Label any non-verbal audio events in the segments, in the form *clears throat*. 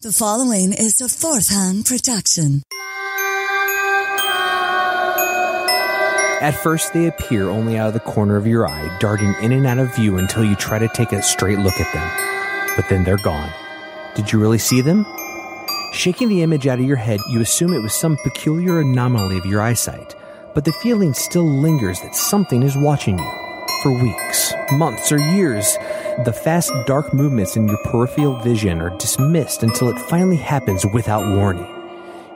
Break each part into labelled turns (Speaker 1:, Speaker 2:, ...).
Speaker 1: The following is a fourth hand production.
Speaker 2: At first, they appear only out of the corner of your eye, darting in and out of view until you try to take a straight look at them. But then they're gone. Did you really see them? Shaking the image out of your head, you assume it was some peculiar anomaly of your eyesight, but the feeling still lingers that something is watching you. For weeks, months, or years, the fast, dark movements in your peripheral vision are dismissed until it finally happens without warning.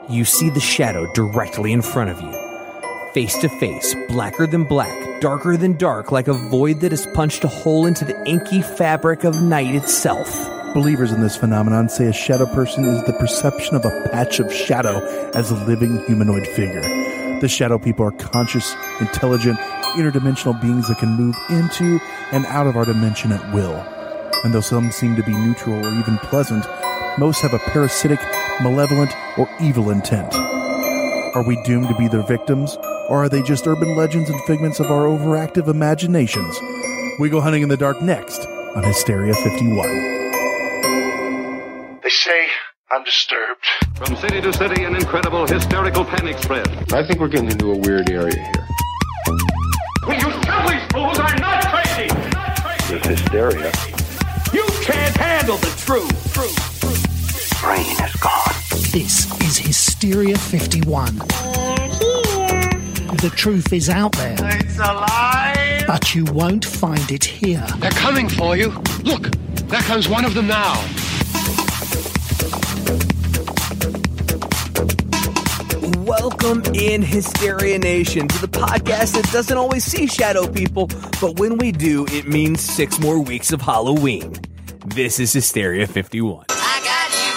Speaker 2: You see the shadow directly in front of you. Face to face, blacker than black, darker than dark, like a void that has punched a hole into the inky fabric of night itself.
Speaker 3: Believers in this phenomenon say a shadow person is the perception of a patch of shadow as a living humanoid figure. The shadow people are conscious, intelligent, interdimensional beings that can move into and out of our dimension at will. And though some seem to be neutral or even pleasant, most have a parasitic, malevolent, or evil intent. Are we doomed to be their victims, or are they just urban legends and figments of our overactive imaginations? We go hunting in the dark next on Hysteria 51.
Speaker 4: They say I'm disturbed.
Speaker 5: From city to city, an incredible hysterical panic spread.
Speaker 6: I think we're getting into a weird area here.
Speaker 5: Will you tell these fools I'm not crazy? Not crazy.
Speaker 4: This hysteria.
Speaker 5: You can't handle the truth. Truth. Truth.
Speaker 4: Brain is gone.
Speaker 7: This is Hysteria 51. The truth is out there.
Speaker 4: It's alive.
Speaker 7: But you won't find it here.
Speaker 6: They're coming for you. Look, there comes one of them now.
Speaker 2: Welcome in Hysteria Nation to the podcast that doesn't always see shadow people, but when we do, it means six more weeks of Halloween. This is Hysteria 51.
Speaker 8: I got you,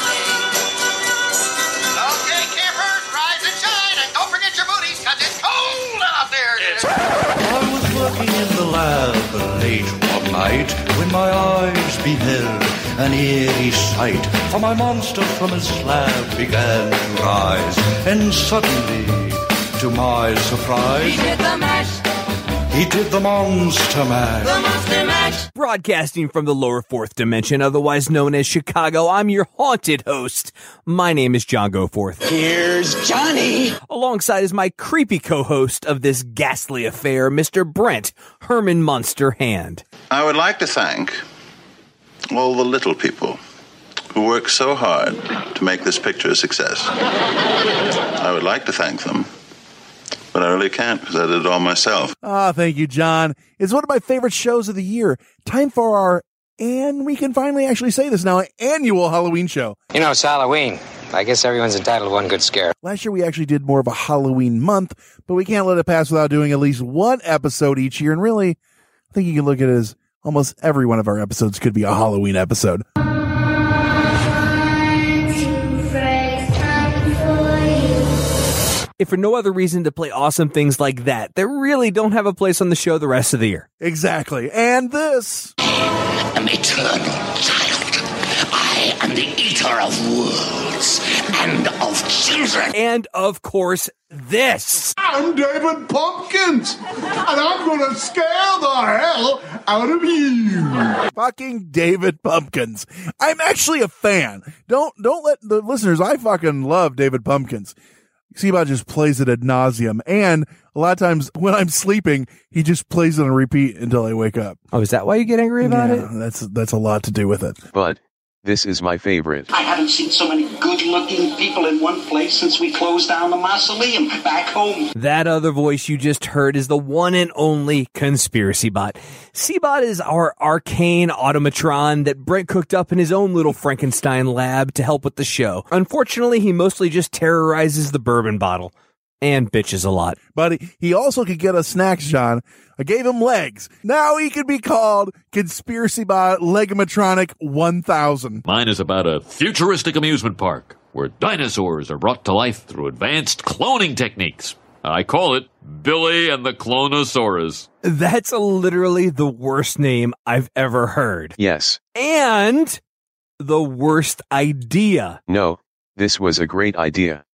Speaker 8: Okay, campers, rise and shine, and don't forget your booties, cause it's cold out there.
Speaker 9: I was working in the lab late one night when my eyes beheld an eerie sight. For my monster from his slab began to rise, and suddenly, to my surprise,
Speaker 8: He did the mash,
Speaker 9: he did the monster mash.
Speaker 8: the monster mash.
Speaker 2: Broadcasting from the lower fourth dimension, otherwise known as Chicago, I'm your haunted host. My name is John Goforth.
Speaker 8: Here's Johnny.
Speaker 2: Alongside is my creepy co-host of this ghastly affair, Mr. Brent Herman Monster Hand.
Speaker 10: I would like to thank all the little people who work so hard to make this picture a success. I would like to thank them, but I really can't because I did it all myself.
Speaker 3: Ah, thank you, John. It's one of my favorite shows of the year. Time for our, and we can finally actually say this now, annual Halloween show.
Speaker 11: You know, it's Halloween. I guess everyone's entitled to one good scare.
Speaker 3: Last year we actually did more of a Halloween month, but we can't let it pass without doing at least one episode each year. And really, I think you can look at it as almost every one of our episodes could be a Halloween episode.
Speaker 2: If for no other reason to play awesome things like that, they really don't have a place on the show the rest of the year.
Speaker 3: Exactly. And this.
Speaker 8: I am eternal child. I am the eater of worlds and of children.
Speaker 2: And of course, this.
Speaker 12: I'm David Pumpkins, and I'm going to scare the hell out of you.
Speaker 3: Fucking David Pumpkins. I'm actually a fan. Don't don't let the listeners. I fucking love David Pumpkins. Seabot just plays it ad nauseum, and a lot of times when I'm sleeping, he just plays it on repeat until I wake up.
Speaker 2: Oh, is that why you get angry about
Speaker 3: Yeah,
Speaker 2: it?
Speaker 3: That's that's a lot to do with it.
Speaker 13: But this is my favorite.
Speaker 8: I haven't seen so many good-looking people in one place since we closed down the mausoleum back home.
Speaker 2: That other voice you just heard is the one and only Conspiracy Bot. Seabot is our arcane automatron that Brent cooked up in his own little Frankenstein lab to help with the show. Unfortunately, he mostly just terrorizes the bourbon bottle and bitches a lot.
Speaker 3: But he, he also could get us snacks, John. I gave him legs. Now he could be called Conspiracy Bot Legomatronic 1000.
Speaker 14: Mine is about a futuristic amusement park where dinosaurs are brought to life through advanced cloning techniques. I call it Billy and the Clonosaurus.
Speaker 2: That's literally the worst name I've ever heard.
Speaker 13: Yes.
Speaker 2: And the worst idea.
Speaker 13: No. This was a great idea.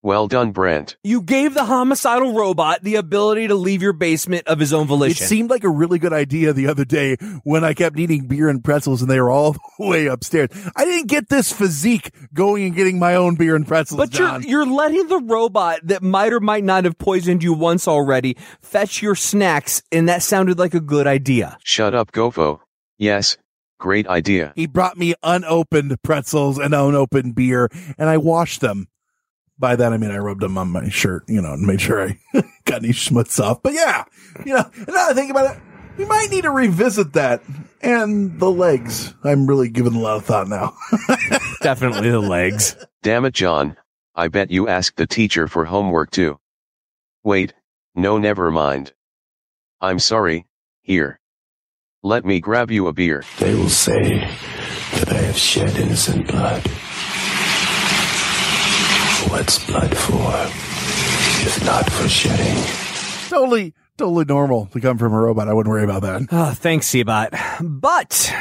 Speaker 13: Well done, Brent.
Speaker 2: You gave the homicidal robot the ability to leave your basement of his own volition.
Speaker 3: It seemed like a really good idea the other day when I kept eating beer and pretzels and they were all the *laughs* way upstairs. I didn't get this physique going and getting my own beer and pretzels.
Speaker 2: But you're you're letting the robot that might or might not have poisoned you once already fetch your snacks, and that sounded like a good idea.
Speaker 13: Shut up, Gofo. Yes, great idea.
Speaker 3: he brought me unopened pretzels and unopened beer and I washed them. By that I mean I rubbed them on my shirt, you know, and made sure I *laughs* got any schmutz off. But yeah, you know, now that I think about it, we might need to revisit that and the legs. I'm really giving a lot of thought now. *laughs*
Speaker 2: Definitely the legs.
Speaker 13: Damn it, John. I bet you asked the teacher for homework too. Wait, no, never mind. I'm sorry, here. Let me grab you a beer.
Speaker 15: They will say that I have shed innocent blood. What's blood for, if not for shedding?
Speaker 3: totally, totally normal to come from a robot. I wouldn't worry about that.
Speaker 2: Oh, thanks, Seabot. But,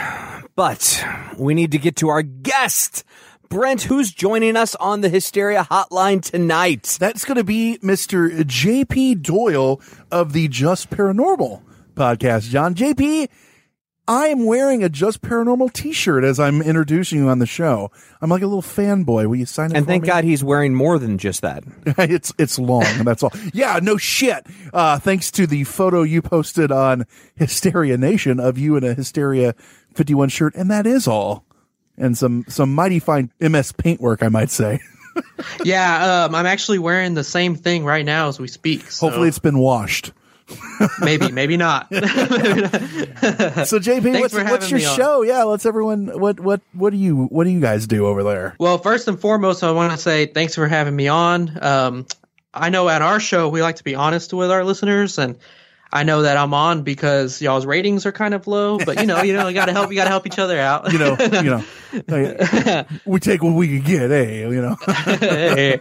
Speaker 2: but we need to get to our guest. Brent, who's joining us on the Hysteria Hotline tonight?
Speaker 3: That's going to be Mr. JP Doyle of the Just Paranormal podcast. John JP, I am wearing a Just Paranormal t-shirt as I'm introducing you on the show. I'm like a little fanboy. Will you sign it
Speaker 2: And
Speaker 3: for
Speaker 2: thank
Speaker 3: me?
Speaker 2: God he's wearing more than just that. *laughs*
Speaker 3: it's it's long. And that's all. Yeah, no shit. Uh, thanks to the photo you posted on Hysteria Nation of you in a Hysteria 51 shirt, and that is all. And some some mighty fine MS paintwork, I might say. *laughs*
Speaker 16: yeah, um, I'm actually wearing the same thing right now as we speak. So
Speaker 3: Hopefully, it's been washed.
Speaker 16: Maybe, maybe not. *laughs* *laughs*
Speaker 3: So JP, what's, what's your
Speaker 16: me on.
Speaker 3: show? Yeah, let's everyone. What what what do you what do you guys do over there?
Speaker 16: Well, first and foremost, I want to say thanks for having me on. Um, I know at our show we like to be honest with our listeners, and I know that I'm on because y'all's ratings are kind of low. But you know, you know, you got to help. You got to help each other out.
Speaker 3: You know, you know, *laughs* we take what we can get. Hey, you know.
Speaker 16: Hey.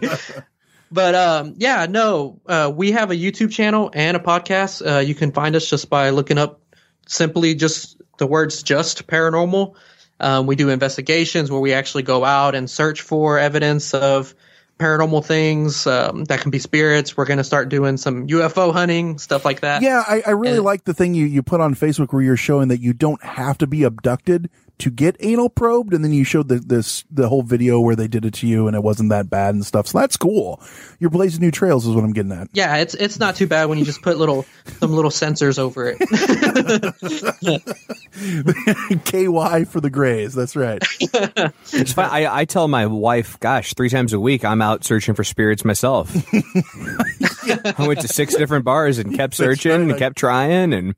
Speaker 16: But um, yeah, no, uh, we have a YouTube channel and a podcast. Uh, you can find us just by looking up simply just the words "just paranormal." Um, we do investigations where we actually go out and search for evidence of paranormal things um, that can be spirits. We're going to start doing some UFO hunting, stuff like that.
Speaker 3: Yeah, I, I really
Speaker 16: And-
Speaker 3: like the thing you, you put on Facebook where you're showing that you don't have to be abducted to get anal probed, and then you showed the this the whole video where they did it to you and it wasn't that bad and stuff. So that's cool. You're blazing new trails, is what I'm getting at.
Speaker 16: Yeah, it's it's not too bad when you just put little *laughs* some little sensors over it. *laughs*
Speaker 3: KY for the Grays. That's right.
Speaker 2: It's fine. I, I tell my wife, gosh, three times a week I'm out searching for spirits myself. *laughs* I went to six different bars and kept searching and kept trying and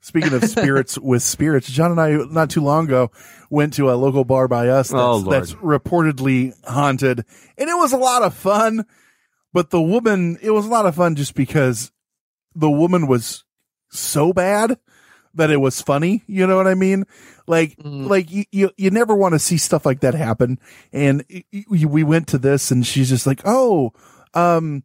Speaker 3: Speaking of spirits with spirits, John and I not too long ago went to a local bar by us that's,
Speaker 2: Oh,
Speaker 3: that's reportedly haunted, and it was a lot of fun. But the woman, it was a lot of fun just because the woman was so bad that it was funny. You know what I mean? Like, like you, you, you never want to see stuff like that happen. And we went to this and she's just like, Oh, um,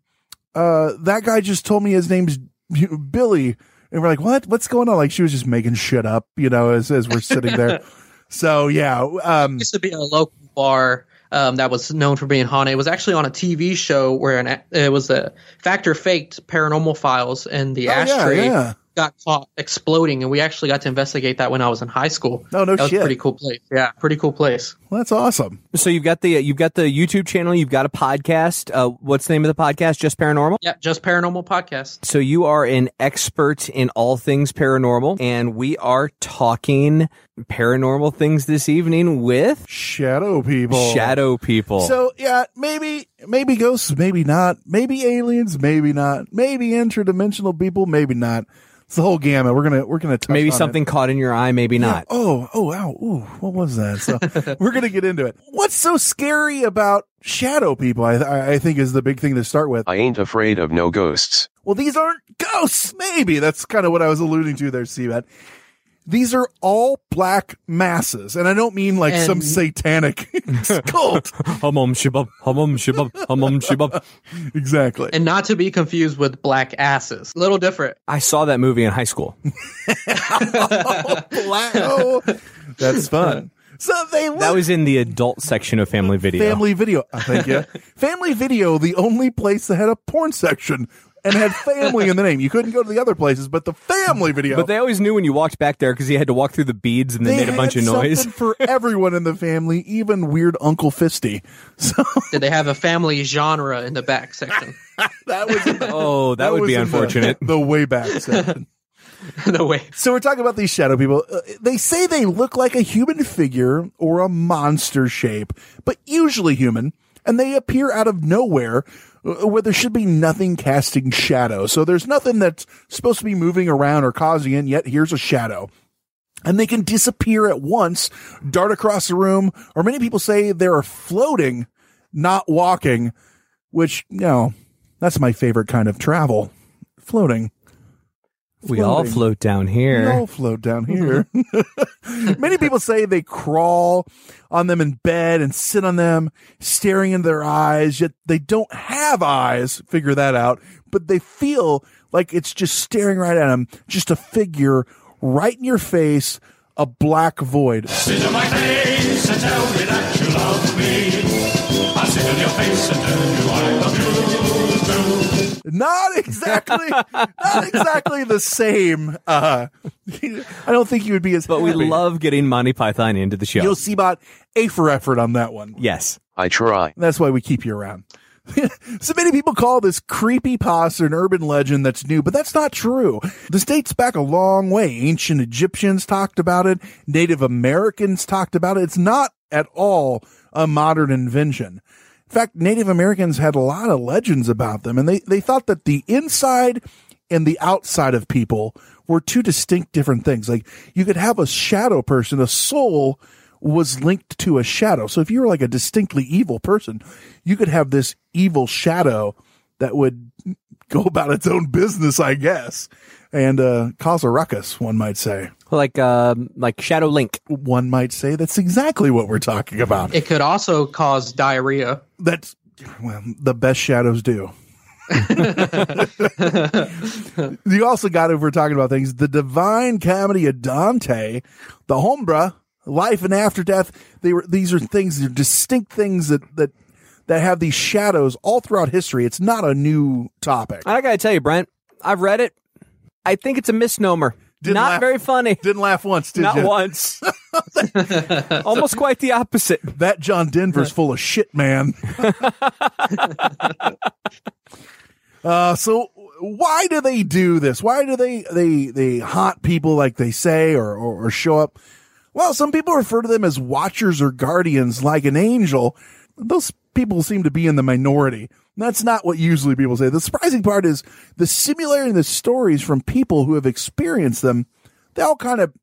Speaker 3: uh, that guy just told me his name's Billy. And we're like, what, what's going on? Like she was just making shit up, you know, as, as we're sitting there. *laughs* so yeah, um,
Speaker 16: used to be a local bar um, that was known for being haunted. It was actually on a TV show where an, it was a factor faked paranormal files, and the
Speaker 3: Oh, yeah, yeah.
Speaker 16: Got caught exploding, and we actually got to investigate that when I was in high school.
Speaker 3: Oh, no
Speaker 16: that was
Speaker 3: shit.
Speaker 16: a pretty cool place. Yeah, pretty cool place.
Speaker 3: well, that's awesome.
Speaker 2: so you've got the you've got the YouTube channel, you've got a podcast. Uh, what's the name of the podcast? Just Paranormal.
Speaker 16: Yeah, just paranormal podcast.
Speaker 2: So you are an expert in all things paranormal, and we are talking paranormal things this evening with
Speaker 3: Shadow people.
Speaker 2: shadow people.
Speaker 3: So yeah, maybe maybe ghosts, maybe not. Maybe aliens, maybe not. Maybe interdimensional people, maybe not. It's the whole gamut. We're gonna we're gonna touch
Speaker 2: maybe
Speaker 3: on
Speaker 2: something
Speaker 3: It.
Speaker 2: caught in your eye, maybe not.
Speaker 3: Oh oh wow ooh what was that? So *laughs* we're gonna get into it. What's so scary about shadow people? I I I think is the big thing to start with.
Speaker 13: I ain't afraid of no ghosts.
Speaker 3: Well, these aren't ghosts. Maybe that's kind of what I was alluding to there, Seabat. These are all black masses, and I don't mean like
Speaker 16: And-
Speaker 3: some satanic *laughs* cult. *laughs*
Speaker 2: Hum um shibub, hum um shibub, hum um
Speaker 3: exactly.
Speaker 16: And not to be confused with black asses. A little different.
Speaker 2: I saw that movie in high school. *laughs*
Speaker 3: black. Oh, that's fun. So they
Speaker 2: That was in the adult section of Family Video.
Speaker 3: Family Video. I thank you. family Video, the only place that had a porn section and had family in the name. You couldn't go to the other places, but the Family Video.
Speaker 2: But they always knew when you walked back there because you had to walk through the beads and then
Speaker 3: they
Speaker 2: made a bunch of noise.
Speaker 3: for *laughs* everyone in the family, even weird Uncle Fisty. So
Speaker 16: Did they have a family genre in the back section? *laughs*
Speaker 3: that was *laughs*
Speaker 2: Oh, that, would
Speaker 3: was
Speaker 2: be
Speaker 3: in the-
Speaker 2: unfortunate.
Speaker 3: The, way back section.
Speaker 16: the way.
Speaker 3: So we're talking about these shadow people. Uh, they say they look like a human figure or a monster shape, but usually human, and they appear out of nowhere Uh, where there should be nothing casting shadow. So there's nothing that's supposed to be moving around or causing it, yet here's a shadow. And they can disappear at once, dart across the room, or many people say they're floating, not walking, which, you know, that's my favorite kind of travel. Floating.
Speaker 2: We all float down here.
Speaker 3: We all float down *laughs* here. *laughs* Many people say they crawl on them in bed and sit on them, staring into their eyes, yet they don't have eyes. Figure that out. But they feel like it's just staring right at them, just a figure right in your face, a black void.
Speaker 5: Sit on my face and tell me that you love me. I sit on your face and tell you I love you too.
Speaker 3: Not exactly, not exactly the same. Uh, *laughs* I don't think you would be as.
Speaker 2: But we love getting Monty Python into the show.
Speaker 3: You'll see about A for effort on that one.
Speaker 2: yes.
Speaker 13: I try.
Speaker 3: That's why we keep you around. *laughs* so many people call this creepy pasta an urban legend that's new, but that's not true. This dates back a long way. Ancient Egyptians talked about it. Native Americans talked about it. It's not at all a modern invention. In fact, Native Americans had a lot of legends about them, and they, they thought that the inside and the outside of people were two distinct different things. Like you could have a shadow person, a soul was linked to a shadow. So if you were like a distinctly evil person, you could have this evil shadow that would go about its own business, I guess, and uh, cause a ruckus, one might say.
Speaker 2: Like um, like Shadow Link.
Speaker 3: One might say that's exactly what we're talking about.
Speaker 16: It could also cause diarrhea.
Speaker 3: That's well, the best shadows do. *laughs* you also got if we're talking about things, the Divine Comedy of Dante, the Hombra, life and after death. They were these are things, they're distinct things that that that have these shadows all throughout history. It's not a new topic.
Speaker 2: I gotta tell you, Brent, I've read it. I think it's a misnomer.
Speaker 3: Didn't
Speaker 2: Not
Speaker 3: laugh-
Speaker 2: very funny.
Speaker 3: Didn't laugh once, did
Speaker 2: Not
Speaker 3: you?
Speaker 2: once. *laughs* Almost quite the opposite.
Speaker 3: That John Denver's full of shit, man. *laughs* uh, so why do they do this? Why do they they they haunt people like they say or, or or show up? Well, some people refer to them as watchers or guardians, like an angel. Those people seem to be in the minority. That's not what usually people say. The surprising part is the similarity in the stories from people who have experienced them. They all kind of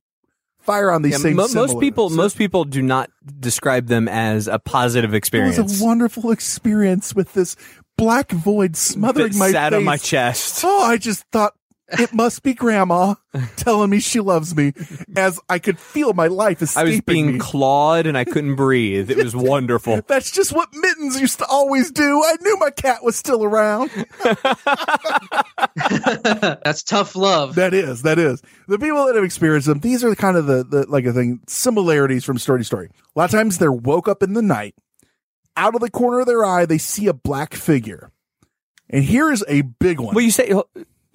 Speaker 3: fire on these
Speaker 2: Yeah,
Speaker 3: same.
Speaker 2: mo- most people most people do not describe them as a positive experience.
Speaker 3: It was a wonderful experience with this black void smothering my
Speaker 2: sat
Speaker 3: face.
Speaker 2: on my chest.
Speaker 3: Oh, I just thought it must be grandma telling me she loves me as I could feel my life
Speaker 2: is.
Speaker 3: I
Speaker 2: was being
Speaker 3: me.
Speaker 2: clawed and I couldn't breathe. It was *laughs* wonderful.
Speaker 3: That's just what mittens used to always do. I knew my cat was still around. *laughs*
Speaker 16: That's tough love.
Speaker 3: That is, that is. The people that have experienced them, these are kind of the, the like a thing, similarities from story to story. A lot of times they're woke up in the night, out of the corner of their eye, they see a black figure. And here is a big one.
Speaker 2: Well, you say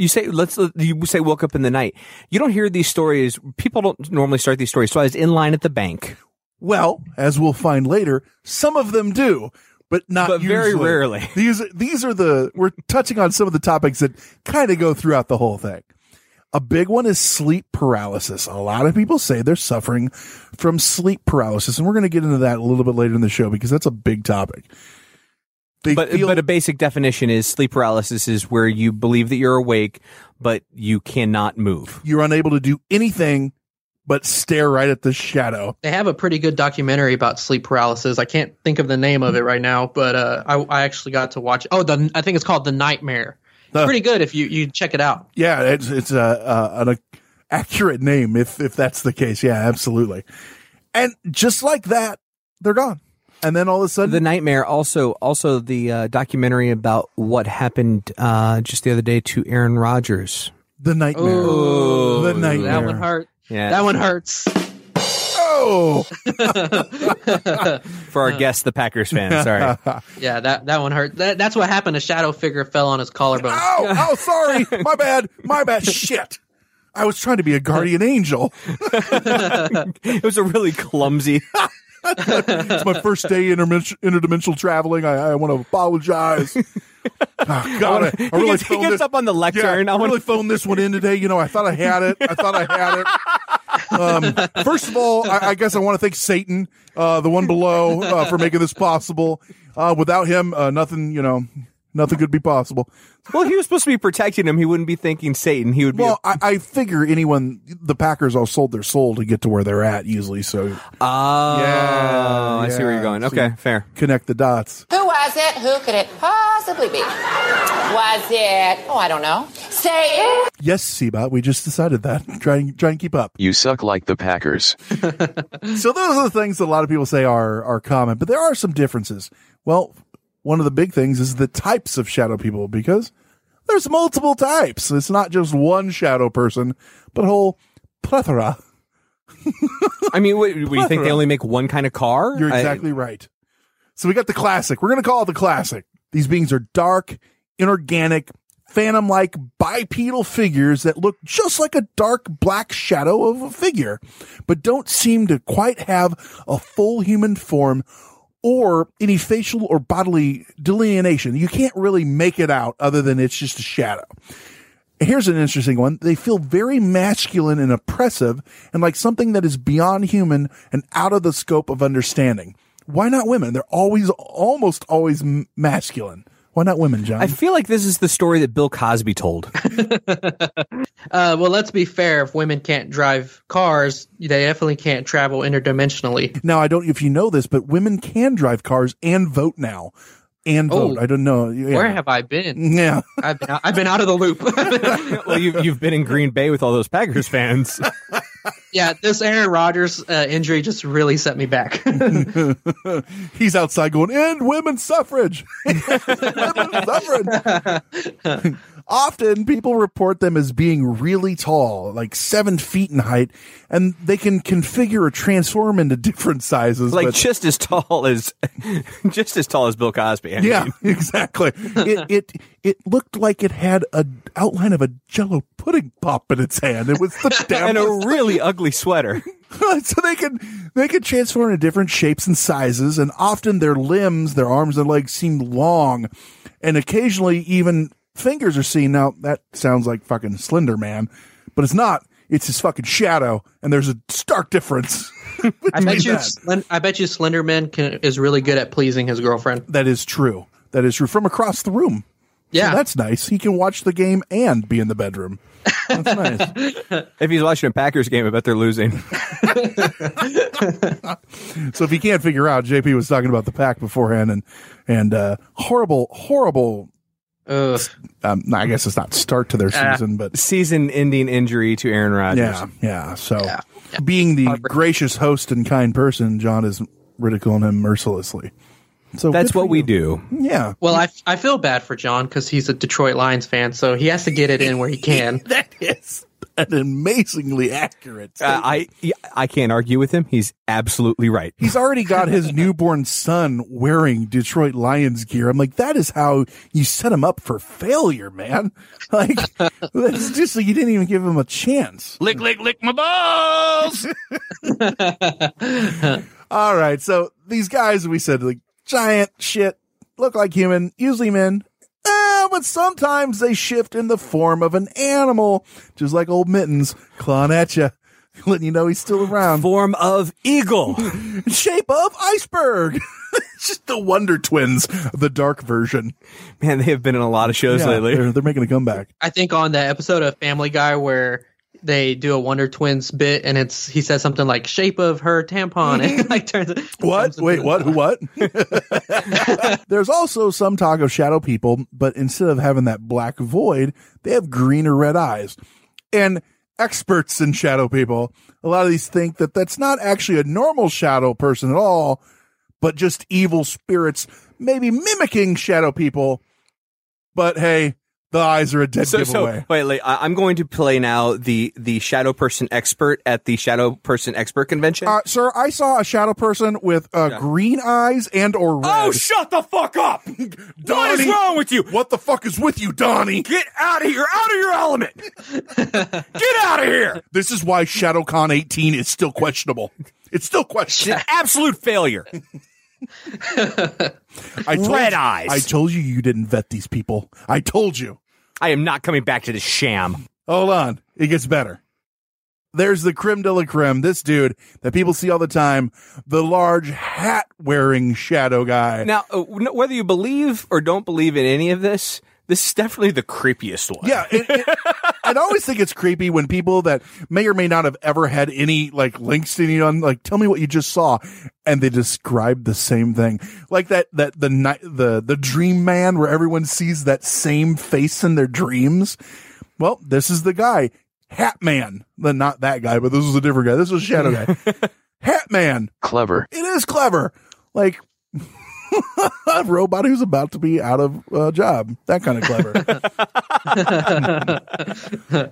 Speaker 2: you say let's you say woke up in the night. You don't hear these stories. People don't normally start these stories. So I was in line at the bank,
Speaker 3: Well, as we'll find later, some of them do, but not
Speaker 2: but very rarely. *laughs*
Speaker 3: These these are the we're touching on some of the topics that kind of go throughout the whole thing. A big one is sleep paralysis. A lot of people say they're suffering from sleep paralysis, and we're going to get into that a little bit later in the show because that's a big topic. They
Speaker 2: But
Speaker 3: feel
Speaker 2: but a basic definition is sleep paralysis is where you believe that you're awake, but you cannot move.
Speaker 3: you're unable to do anything but stare right at the shadow.
Speaker 16: They have a pretty good documentary about sleep paralysis. I can't think of the name of it right now, but uh, I, I actually got to watch. it. Oh, the I think it's called The Nightmare.
Speaker 3: Uh,
Speaker 16: pretty good if you you check it out.
Speaker 3: Yeah, it's it's a, a an accurate name if if that's the case. Yeah, absolutely. And just like that, they're gone. And then all of a sudden,
Speaker 2: The nightmare also also the uh, documentary about what happened uh, just the other day to Aaron Rodgers.
Speaker 3: the nightmare,
Speaker 16: Ooh,
Speaker 3: the nightmare.
Speaker 16: That one hurt.
Speaker 2: Yeah.
Speaker 16: That one hurts.
Speaker 3: Oh, *laughs*
Speaker 2: For our guests, the Packers fans. Sorry. *laughs*
Speaker 16: Yeah, that, that one hurt. That, that's what happened. A shadow figure fell on his collarbone.
Speaker 3: oh, oh, sorry. My bad. My bad. Shit. I was trying to be a guardian *laughs* angel.
Speaker 2: it was a really clumsy.
Speaker 3: It's my first day interdimension- interdimensional traveling. I, I want to apologize. Oh, *laughs* God, I, I
Speaker 2: He
Speaker 3: really
Speaker 2: gets- he gets up on the lectern.
Speaker 3: Yeah,
Speaker 2: I
Speaker 3: I really phoned this one in today. You know, I thought I had it. I thought I had it. Um, first of all, I, I guess I want to thank Satan, uh, the one below, uh, for making this possible. Uh, without him, uh, nothing, you know, nothing could be possible.
Speaker 2: Well, he was supposed to be protecting him. He wouldn't be thinking Satan. He would be.
Speaker 3: Well, I, I figure anyone, the Packers all sold their soul to get to where they're at usually. So,
Speaker 2: oh,
Speaker 3: yeah,
Speaker 2: I see where you're going. Okay,
Speaker 3: you
Speaker 2: fair.
Speaker 3: Connect the dots.
Speaker 17: Who was it? Who could it possibly be? Was it, oh, I don't know. Say it.
Speaker 3: Yes, Seba, we just decided that. *laughs* Try and try and keep up.
Speaker 13: You suck like the Packers. *laughs*
Speaker 3: so those are the things that a lot of people say are are common, but there are some differences. Well, one of the big things is the types of shadow people because there's multiple types. It's not just one shadow person, but a whole plethora.
Speaker 2: I mean, what, what, do you think they only make one kind of car?
Speaker 3: You're
Speaker 2: I-
Speaker 3: exactly right. So we got the classic. We're going to call it the classic. These beings are dark, inorganic, phantom like bipedal figures that look just like a dark black shadow of a figure, but don't seem to quite have a full human form or any facial or bodily delineation. You can't really make it out other than it's just a shadow. Here's an interesting one. They feel very masculine and oppressive and like something that is beyond human and out of the scope of understanding. Why not women? They're always, almost always masculine. Why not women, John?
Speaker 2: I feel like this is the story that Bill Cosby told. *laughs*
Speaker 16: Uh, well, let's be fair. If women can't drive cars, they definitely can't travel interdimensionally.
Speaker 3: now, I don't, if you know this, but women can drive cars and vote now and
Speaker 16: Oh.
Speaker 3: vote. I don't know. Yeah.
Speaker 16: Where have I been?
Speaker 3: Yeah.
Speaker 16: I've been out, I've been out of the loop. *laughs*
Speaker 2: well, you've, you've been in Green Bay with all those Packers fans. *laughs*
Speaker 16: yeah, this Aaron Rodgers uh, injury just really set me back. *laughs*
Speaker 3: He's outside going, end women's suffrage. *laughs* women's suffrage. *laughs* Often people report them as being really tall, like seven feet in height, and they can configure or transform into different sizes.
Speaker 2: like
Speaker 3: but-
Speaker 2: just as tall as, *laughs* just as tall as Bill Cosby. I
Speaker 3: yeah,
Speaker 2: mean. *laughs*
Speaker 3: exactly. It, it it looked like it had a outline of a Jello pudding pop in its hand. It was the *laughs* damn
Speaker 2: and a really ugly sweater.
Speaker 3: so they can they can transform into different shapes and sizes, and often their limbs, their arms and legs seem long, and occasionally even fingers are seen. Now that sounds like fucking Slender Man, but it's not. It's his fucking shadow, and there's a stark difference. *laughs*
Speaker 16: I bet you,
Speaker 3: that.
Speaker 16: Slen- I bet you, Slenderman can, is really good at pleasing his girlfriend.
Speaker 3: That is true. That is true. From across the room.
Speaker 16: Yeah.
Speaker 3: So that's nice. He can watch the game and be in the bedroom. That's *laughs* nice.
Speaker 2: If he's watching a Packers game, I bet they're losing. *laughs*
Speaker 3: so if you can't figure out, JP was talking about the pack beforehand and and uh, horrible, horrible. Um, I guess it's not start to their
Speaker 2: Ah.
Speaker 3: season, but
Speaker 2: season-ending injury to Aaron Rodgers.
Speaker 3: yeah, yeah. So being the gracious host and kind person, John is ridiculing him mercilessly. So
Speaker 2: That's
Speaker 3: good for
Speaker 2: what we do.
Speaker 3: Yeah.
Speaker 16: Well, I, I feel bad for John because he's a Detroit Lions fan, so he has to get it in where he can. *laughs*
Speaker 3: that is *laughs* an amazingly accurate.
Speaker 2: Uh, I I can't argue with him. He's absolutely right.
Speaker 3: He's already got his *laughs* newborn son wearing Detroit Lions gear. I'm like, that is how you set him up for failure, man. *laughs* Like, that's just like you didn't even give him a chance.
Speaker 18: Lick, lick, lick my balls.
Speaker 3: All right. So these guys, we said, like, giant shit, look like human, usually men. But sometimes they shift in the form of an animal, just like old Mittens clawing at you, *laughs* letting you know he's still around.
Speaker 2: Form of eagle. *laughs*
Speaker 3: Shape of iceberg. *laughs* it's just the Wonder Twins, the dark version.
Speaker 2: Man, they have been in a lot of shows
Speaker 3: Yeah,
Speaker 2: lately.
Speaker 3: They're, they're making a comeback.
Speaker 16: I think on the episode of Family Guy where they do a Wonder Twins bit and it's he says something like shape of her tampon *laughs* and *laughs* like turns
Speaker 3: What? Wait, what? Who? What? *laughs* There's also some talk of shadow people, but instead of having that black void, they have green or red eyes. And experts in shadow people, a lot of these think that that's not actually a normal shadow person at all, but just evil spirits, maybe mimicking shadow people. But hey, The eyes are a dead
Speaker 2: So, so
Speaker 3: giveaway.
Speaker 2: wait, wait, I- I'm going to play now the the shadow person expert at the shadow person expert convention.
Speaker 3: uh, sir, I saw a shadow person with uh, green eyes and or red.
Speaker 2: oh, shut the fuck up! *laughs* what is wrong with you?
Speaker 3: What the fuck is with you, Donnie?
Speaker 2: Get out of here! Out of your element! *laughs* Get out of here!
Speaker 3: This is why ShadowCon 18 is still questionable. It's still questionable.
Speaker 2: Absolute failure. *laughs*
Speaker 3: I told
Speaker 2: Red
Speaker 3: you-
Speaker 2: eyes.
Speaker 3: I told you you didn't vet these people. I told you.
Speaker 2: I am not coming back to the sham.
Speaker 3: Hold on. It gets better. There's the creme de la creme. This dude that people see all the time, the large hat wearing shadow guy.
Speaker 2: Now, uh, whether you believe or don't believe in any of this, this is definitely the creepiest one.
Speaker 3: Yeah, it, it, I'd always think it's creepy when people that may or may not have ever had any like links to anyone like tell me what you just saw, and they describe the same thing, like that that the night the the dream man where everyone sees that same face in their dreams. Well, this is the guy, Hat Man. The not that guy, but this was a different guy. This was Shadow Guy, *laughs* Hat Man.
Speaker 13: Clever.
Speaker 3: It is clever, like. A *laughs* robot who's about to be out of uh, job. That kind of clever.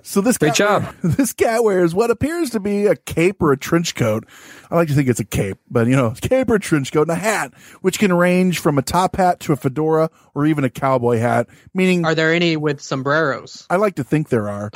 Speaker 3: *laughs* so this
Speaker 16: Great
Speaker 3: cat,
Speaker 16: job. *laughs*
Speaker 3: This cat wears what appears to be a cape or a trench coat. I like to think it's a cape, but you know, cape or trench coat and a hat, which can range from a top hat to a fedora or even a cowboy hat. Meaning,
Speaker 16: Are there any with sombreros?
Speaker 3: I like to think there are.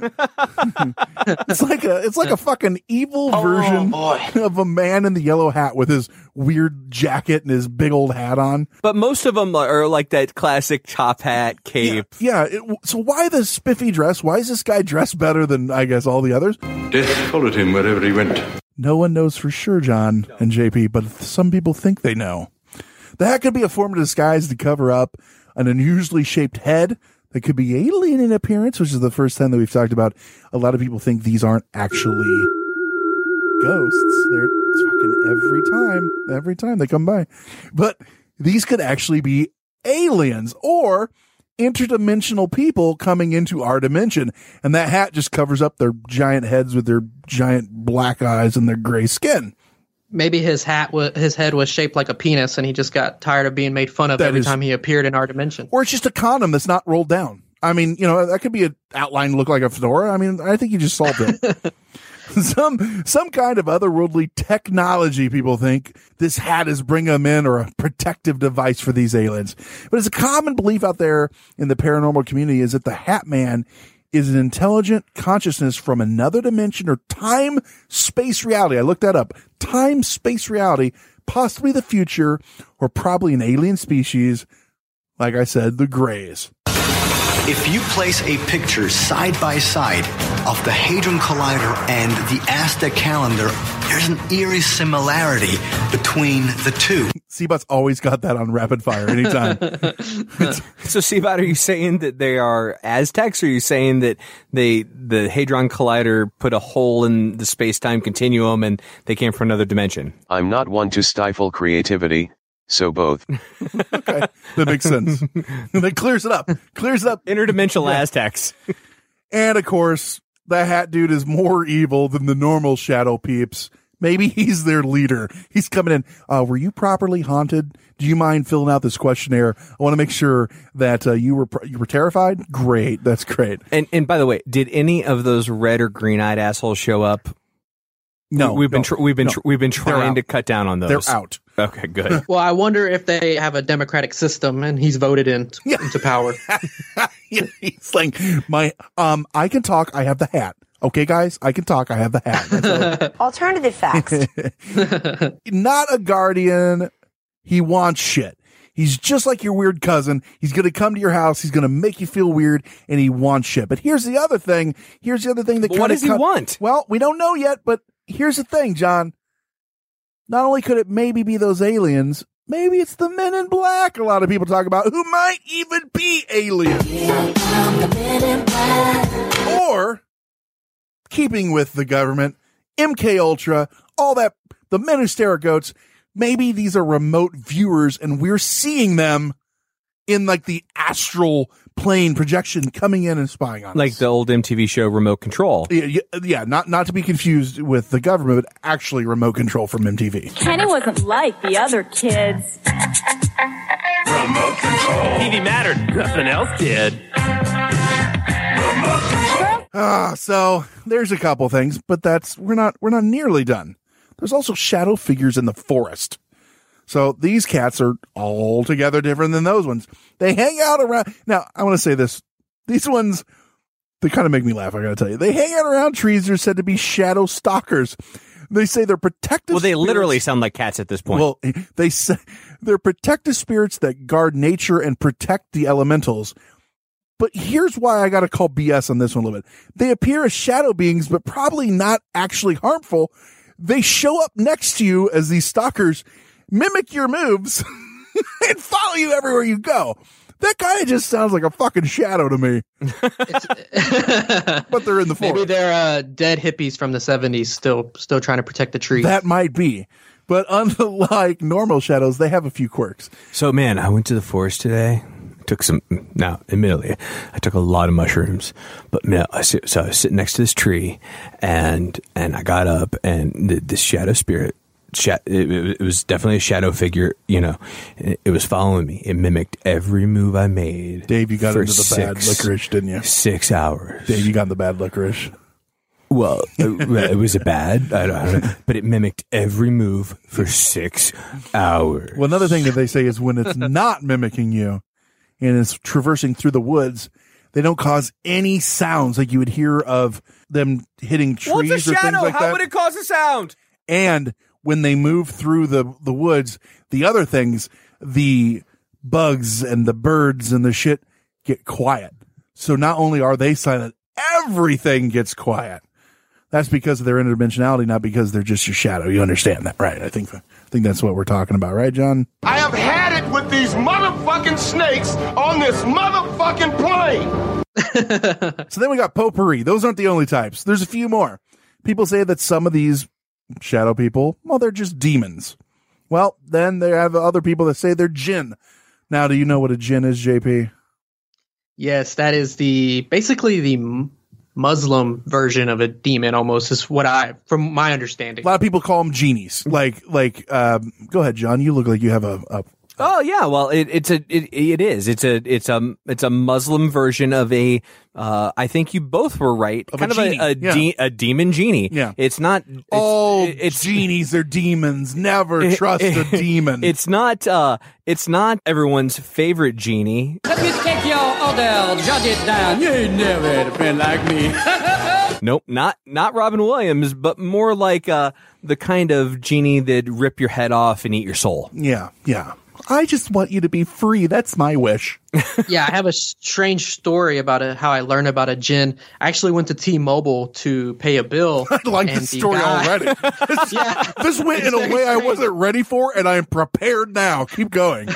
Speaker 3: It's like a it's like a fucking evil oh, version of a man in the yellow hat with his weird jacket and his big old hat on.
Speaker 2: But most of them are like that classic top hat, cape.
Speaker 3: Yeah. It, so why the spiffy dress? Why is this guy dressed better than I guess all the others?
Speaker 15: Death followed him wherever he went.
Speaker 3: No one knows for sure, John and JP, but some people think they know. The hat could be a form of disguise to cover up an unusually shaped head that could be alien in appearance, which is the first time that we've talked about. A lot of people think these aren't actually ghosts. They're fucking every time, every time they come by. But these could actually be aliens or interdimensional people coming into our dimension. And that hat just covers up their giant heads with their giant black eyes and their gray skin.
Speaker 16: Maybe his hat was his head was shaped like a penis, and he just got tired of being made fun of
Speaker 3: That
Speaker 16: every
Speaker 3: is-
Speaker 16: time he appeared in our dimension.
Speaker 3: Or it's just a condom that's not rolled down. I mean, you know, that could be an outline look like a fedora. I mean, I think you just solved it. *laughs* some some kind of otherworldly technology people think this hat is bring them in or a protective device for these aliens but it's a common belief out there in the paranormal community is that the hat man is an intelligent consciousness from another dimension or time space reality. I looked that up. Time space reality possibly the future or probably an alien species. Like i said the grays
Speaker 19: If you place a picture side by side of the Hadron Collider and the Aztec calendar, there's an eerie similarity between the two.
Speaker 3: Seabot's always got that on rapid fire anytime. *laughs*
Speaker 2: So, Seabot, are you saying that they are Aztecs? Or are you saying that they the Hadron Collider put a hole in the space time continuum and they came from another dimension?
Speaker 13: I'm not one to stifle creativity, so both. *laughs*
Speaker 3: that makes sense. *laughs* that clears it up. Clears it up.
Speaker 2: Interdimensional Aztecs.
Speaker 3: And of course, the hat dude is more evil than the normal shadow peeps. Maybe he's their leader. He's coming in. Uh, were you properly haunted? Do you mind filling out this questionnaire? I want to make sure that uh, you were pr- you were terrified. Great, that's great.
Speaker 2: And and by the way, did any of those red or green eyed assholes show up?
Speaker 3: No,
Speaker 2: we've been
Speaker 3: no,
Speaker 2: tr- we've been
Speaker 3: no.
Speaker 2: tr- we've been trying to cut down on those.
Speaker 3: They're out.
Speaker 2: Okay, good. *laughs*
Speaker 16: Well, I wonder if they have a democratic system and he's voted in into power. *laughs*
Speaker 3: he's like my um. I can talk. I have the hat. Okay, guys, I can talk. I have the hat. That's. *laughs*
Speaker 20: Alternative facts.
Speaker 3: not a guardian. He wants shit. He's just like your weird cousin. He's going to come to your house. He's going to make you feel weird and he wants shit. But here's the other thing. Here's the other thing that
Speaker 2: But what
Speaker 3: kinda
Speaker 2: does he
Speaker 3: cut-
Speaker 2: want?
Speaker 3: Well, we don't know yet, but here's the thing, John. Not only could it maybe be those aliens, maybe it's the men in black a lot of people talk about who might even be aliens. Or keeping with the government, MK Ultra, all that, the men who stare at goats, maybe these are remote viewers and we're seeing them in like the astral plane projection coming in and spying on us.
Speaker 2: like
Speaker 3: us.
Speaker 2: the old MTV show Remote Control.
Speaker 3: Yeah, yeah, yeah, not not to be confused with the government, but actually remote control from MTV.
Speaker 20: Kenny wasn't like the other kids. TV mattered. Nothing else did.
Speaker 3: Ah, so there's a couple things, but that's we're not we're not nearly done. There's also shadow figures in the forest. So these cats are altogether different than those ones. They hang out around. Now, I want to say this. These ones, they kind of make me laugh. I got to tell you. They hang out around trees. They're said to be shadow stalkers. They say they're protective.
Speaker 2: Well, they
Speaker 3: spirits-
Speaker 2: literally sound like cats at this point.
Speaker 3: Well, *laughs* they say they're protective spirits that guard nature and protect the elementals. But here's why I got to call BS on this one a little bit. They appear as shadow beings, but probably not actually harmful. They show up next to you as these stalkers, mimic your moves, *laughs* and follow you everywhere you go. That kind of just sounds like a fucking shadow to me. *laughs* but they're in the forest.
Speaker 16: Maybe they're uh, dead hippies from the '70s, still still trying to protect the trees.
Speaker 3: That might be. But *laughs* unlike normal shadows, they have a few quirks.
Speaker 2: So, man, I went to the forest today. Took some. Now, admittedly, I took a lot of mushrooms, but man, I sit, so I was sitting next to this tree, and and I got up, and the, this shadow spirit. Sha- it, it was definitely a shadow figure, you know. It, it was following me. It mimicked every move I made.
Speaker 3: Dave, you got
Speaker 2: for
Speaker 3: into the bad
Speaker 2: six-
Speaker 3: licorice, didn't you?
Speaker 2: Six hours.
Speaker 3: Dave, you got the bad licorice.
Speaker 2: Well, it, *laughs* it was a bad, I don't, I don't know, but it mimicked every move for six hours.
Speaker 3: Well, another thing that they say is when it's *laughs* not mimicking you and it's traversing through the woods, they don't cause any sounds like you would hear of them hitting trees
Speaker 2: What's a
Speaker 3: or
Speaker 2: shadow?
Speaker 3: things like
Speaker 2: How
Speaker 3: that.
Speaker 2: would it cause a sound?
Speaker 3: and when they move through the the woods, the other things, the bugs and the birds and the shit get quiet. So not only are they silent, everything gets quiet. That's because of their interdimensionality, not because they're just your shadow. You understand that, right? I think I think that's what we're talking about, right, John?
Speaker 12: I have had it with these motherfucking snakes on this motherfucking plane. *laughs*
Speaker 3: So then we got potpourri. Those aren't the only types. There's a few more. People say that some of these shadow people, well, they're just demons. Well, then they have other people that say they're jinn. Now, do you know what a jinn is, JP?
Speaker 16: Yes, that is the basically the Muslim version of a demon. Almost is what I, from my understanding.
Speaker 3: A lot of people call them genies. Like, like, um, go ahead, John. You look like you have a, a
Speaker 2: Oh yeah, well it, it's a it, it is it's a it's a it's a Muslim version of a uh, I think you both were right
Speaker 3: Of a
Speaker 2: kind of a a,
Speaker 3: yeah.
Speaker 2: de- a demon genie
Speaker 3: Yeah.
Speaker 2: it's not it's,
Speaker 3: oh,
Speaker 2: it's
Speaker 3: genies are demons. Never *laughs* trust a demon.
Speaker 2: it's not uh it's not everyone's favorite genie
Speaker 21: Let me take your order, jot it down. You ain't never been like me. *laughs*
Speaker 2: nope not not Robin Williams but more like uh the kind of genie that rip your head off and eat your soul
Speaker 3: yeah, yeah. I just want you to be free. That's my wish. *laughs*
Speaker 16: yeah, I have a strange story about it, how I learned about a jinn. I actually went to T-Mobile to pay a bill. *laughs*
Speaker 3: I like this
Speaker 16: the
Speaker 3: story
Speaker 16: guy-
Speaker 3: already. *laughs* This, this went in a way I wasn't ready for, and I am prepared now. Keep going.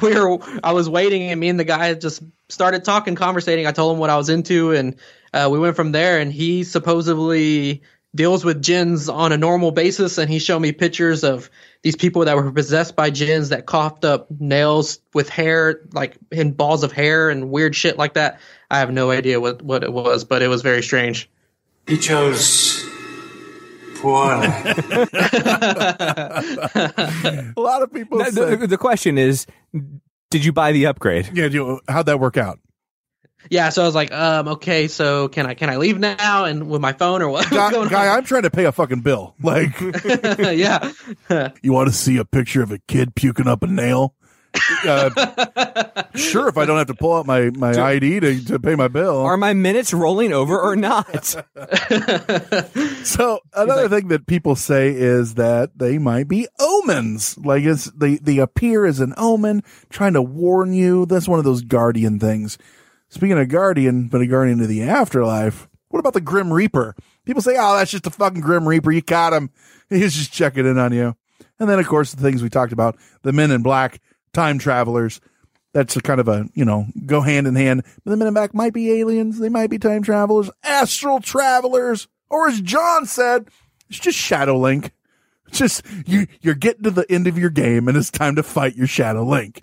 Speaker 16: we were I was waiting and me and the guy just started talking, conversating. I told him what I was into and uh, we went from there and he supposedly deals with jinns on a normal basis and he showed me pictures of these people that were possessed by jinns that coughed up nails with hair like in balls of hair and weird shit like that. I have no idea what, what it was, but it was very strange.
Speaker 21: He chose poorly. *laughs*
Speaker 3: a lot of people
Speaker 2: the,
Speaker 3: say,
Speaker 2: the, the question is did you buy the upgrade
Speaker 3: yeah, you, how'd that work out?
Speaker 16: Yeah, so I was like, um, okay, so can I can I leave now and with my phone or what? *laughs*
Speaker 3: Guy, guy I'm trying to pay a fucking bill. *laughs* Like, *laughs*
Speaker 16: yeah.
Speaker 3: you want to see a picture of a kid puking up a nail? Uh, sure, if I don't have to pull out my, my ID to, to pay my bill.
Speaker 2: are my minutes rolling over or not
Speaker 3: So another thing that people say is that they might be omens. Like it's they they appear as an omen, trying to warn you. That's one of those guardian things. Speaking of guardian, but a guardian of the afterlife. What about the Grim Reaper? People say, "Oh, that's just a fucking Grim Reaper. You caught him. *laughs* He's just checking in on you." And then, of course, the things we talked about: the Men in Black, time travelers. That's a kind of a you know go hand in hand. But the Men in Black might be aliens. They might be time travelers, astral travelers, or as John said, it's just Shadow Link. It's just you. You're getting to the end of your game, and it's time to fight your Shadow Link.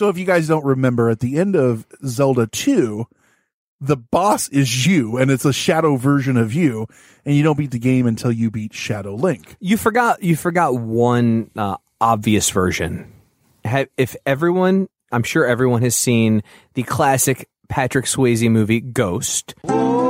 Speaker 3: So if you guys don't remember, at the end of Zelda 2, the boss is you, and it's a shadow version of you, and you don't beat the game until you beat Shadow Link.
Speaker 2: You forgot you forgot one uh, obvious version. If everyone, I'm sure everyone has seen the classic Patrick Swayze movie Ghost. And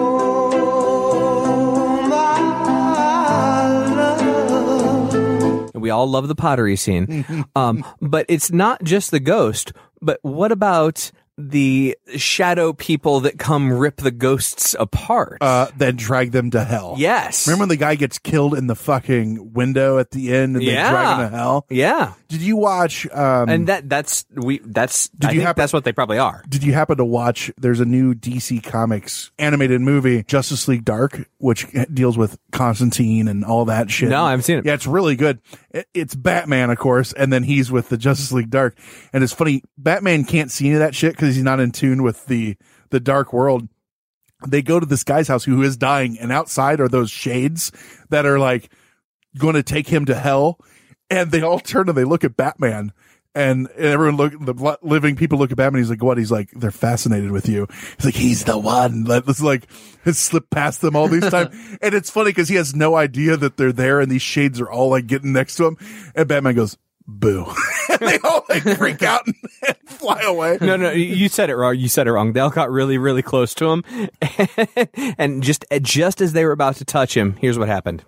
Speaker 2: we all love the pottery scene. *laughs* um, but it's not just the ghost, but what about the shadow people that come rip the ghosts apart?
Speaker 3: Uh, then drag them to hell.
Speaker 2: Yes.
Speaker 3: Remember when the guy gets killed in the fucking window at the end and they drag him to hell?
Speaker 2: Yeah.
Speaker 3: Did you watch? Um,
Speaker 2: and that that's we that's
Speaker 3: Did
Speaker 2: I
Speaker 3: you happen-
Speaker 2: that's what they probably are.
Speaker 3: Did you happen to watch? There's a new DC Comics animated movie, Justice League Dark, which deals with Constantine and all that shit.
Speaker 2: No, I haven't seen it.
Speaker 3: Yeah, it's really good. It- It's Batman, of course, and then he's with the Justice League Dark. And it's funny, Batman can't see any of that shit because he's not in tune with the the dark world. They go to this guy's house who is dying, and outside are those shades that are like going to take him to hell. And they all turn and they look at Batman. And everyone look, the living people look at Batman. He's like, what? He's like, they're fascinated with you. He's like, he's the one. It's like, has slipped past them all these *laughs* time. and it's funny because he has no idea that they're there and these shades are all like getting next to him. And Batman goes, boo. *laughs* and they all like freak out and, *laughs* and fly away.
Speaker 2: No, no, you said it wrong. You said it wrong. They all got really, really close to him, and just just as they were about to touch him, here's what happened.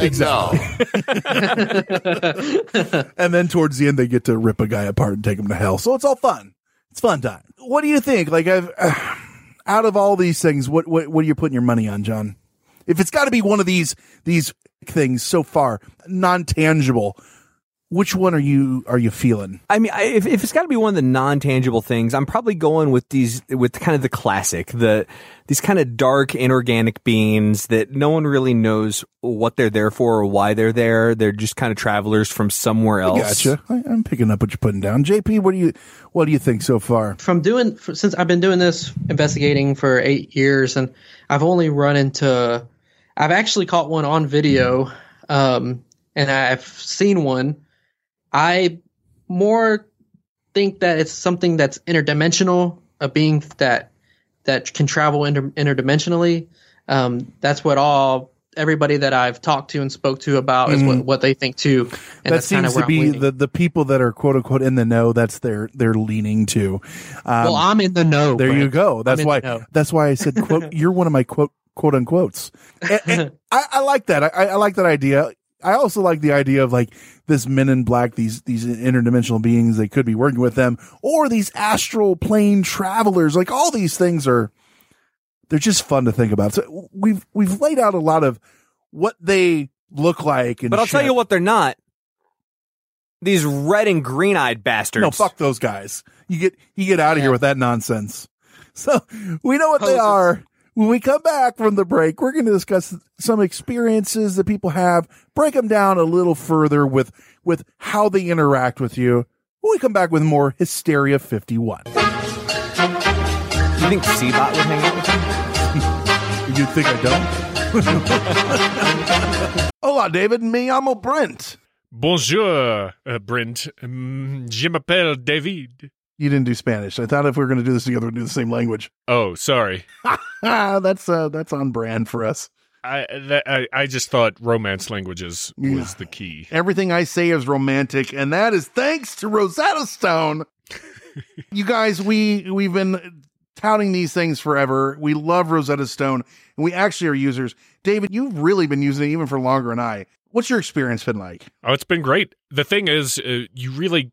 Speaker 3: Exactly. *laughs* and then towards the end, they get to rip a guy apart and take him to hell. So it's all fun. It's fun time. What do you think? Like, I've, uh, *sighs* out of all these things, what, what, what are you putting your money on, John? If it's got to be one of these, these things so far, non tangible, which one are you, are you feeling?
Speaker 2: I mean, I, if, if it's got to be one of the non tangible things, I'm probably going with these with kind of the classic, the these kind of dark inorganic beings that no one really knows what they're there for or why they're there. They're just kind of travelers from somewhere else.
Speaker 3: Gotcha. I, I'm picking up what you're putting down. JP, what do you, what do you think so far?
Speaker 16: from doing since I've been doing this investigating for eight years, and I've only run into, I've actually caught one on video, um, and I've seen one. I more think that it's something that's interdimensional, a being that that can travel inter- interdimensionally. Um, that's what all everybody that I've talked to and spoke to about is what, what they think too. And
Speaker 3: that seems to be the, the people that are quote unquote in the know. That's their they're leaning to. Um,
Speaker 16: well, I'm in the know.
Speaker 3: there you go. That's why. That's why I said quote. *laughs* you're one of my quote quote unquotes. And- and *laughs* I, I like that. I, I like that idea. I also like the idea of like this men in black, these these interdimensional beings. They could be working with them, or these astral plane travelers. Like all these things are, they're just fun to think about. So we've we've laid out a lot of what they look like. And
Speaker 2: But I'll tell you what, they're not. These red and green eyed bastards.
Speaker 3: No, fuck those guys. You get you get out of here with that nonsense. *laughs* So we know what they are. When we come back from the break, we're going to discuss some experiences that people have, break them down a little further with with how they interact with you. When we come back with more Hysteria 51.
Speaker 2: You think Seabot would hang out with
Speaker 3: you *laughs* you think I don't? *laughs* Hola, David. Me llamo Brent.
Speaker 22: Bonjour, uh, Brent. Um, je m'appelle David.
Speaker 3: You didn't do Spanish. I thought if we were going to do this together, we'd do the same language. *laughs*
Speaker 22: Oh, sorry.
Speaker 3: That's uh, that's on brand for us.
Speaker 22: I, that, I I just thought romance languages was
Speaker 3: Yeah.
Speaker 22: the key.
Speaker 3: Everything I say is romantic, and that is thanks to Rosetta Stone. *laughs* you guys, we we've been touting these things forever. We love Rosetta Stone, and we actually are users. David, you've really been using it even for longer than I. What's your experience been like?
Speaker 22: Oh, it's been great. The thing is, uh, you really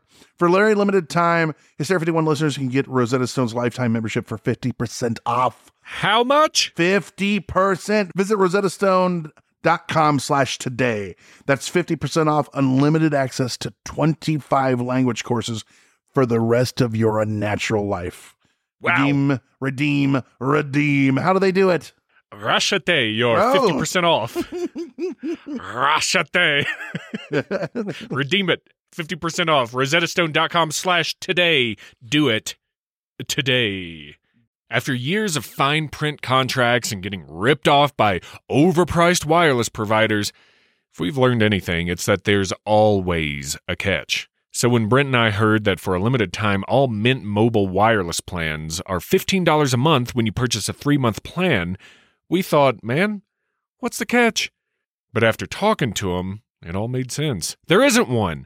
Speaker 3: For very limited time, Hysteria 51 listeners can get Rosetta Stone's lifetime membership for 50% off.
Speaker 22: How much?
Speaker 3: 50%. Visit rosettastone.com slash today. That's 50% off unlimited access to 25 language courses for the rest of your unnatural life.
Speaker 22: Wow.
Speaker 3: Redeem, redeem, redeem. How do they do it?
Speaker 22: Rashate, you're
Speaker 3: Oh.
Speaker 22: 50% off. *laughs* Rashate. *laughs* Redeem it. 50% off. RosettaStone.com slash today. Do it today. After years of fine print contracts and getting ripped off by overpriced wireless providers, if we've learned anything, it's that there's always a catch. So when Brent and I heard that for a limited time, all Mint Mobile wireless plans are $15 a month when you purchase a three month plan, we thought, man, what's the catch? But after talking to him, it all made sense. There isn't one.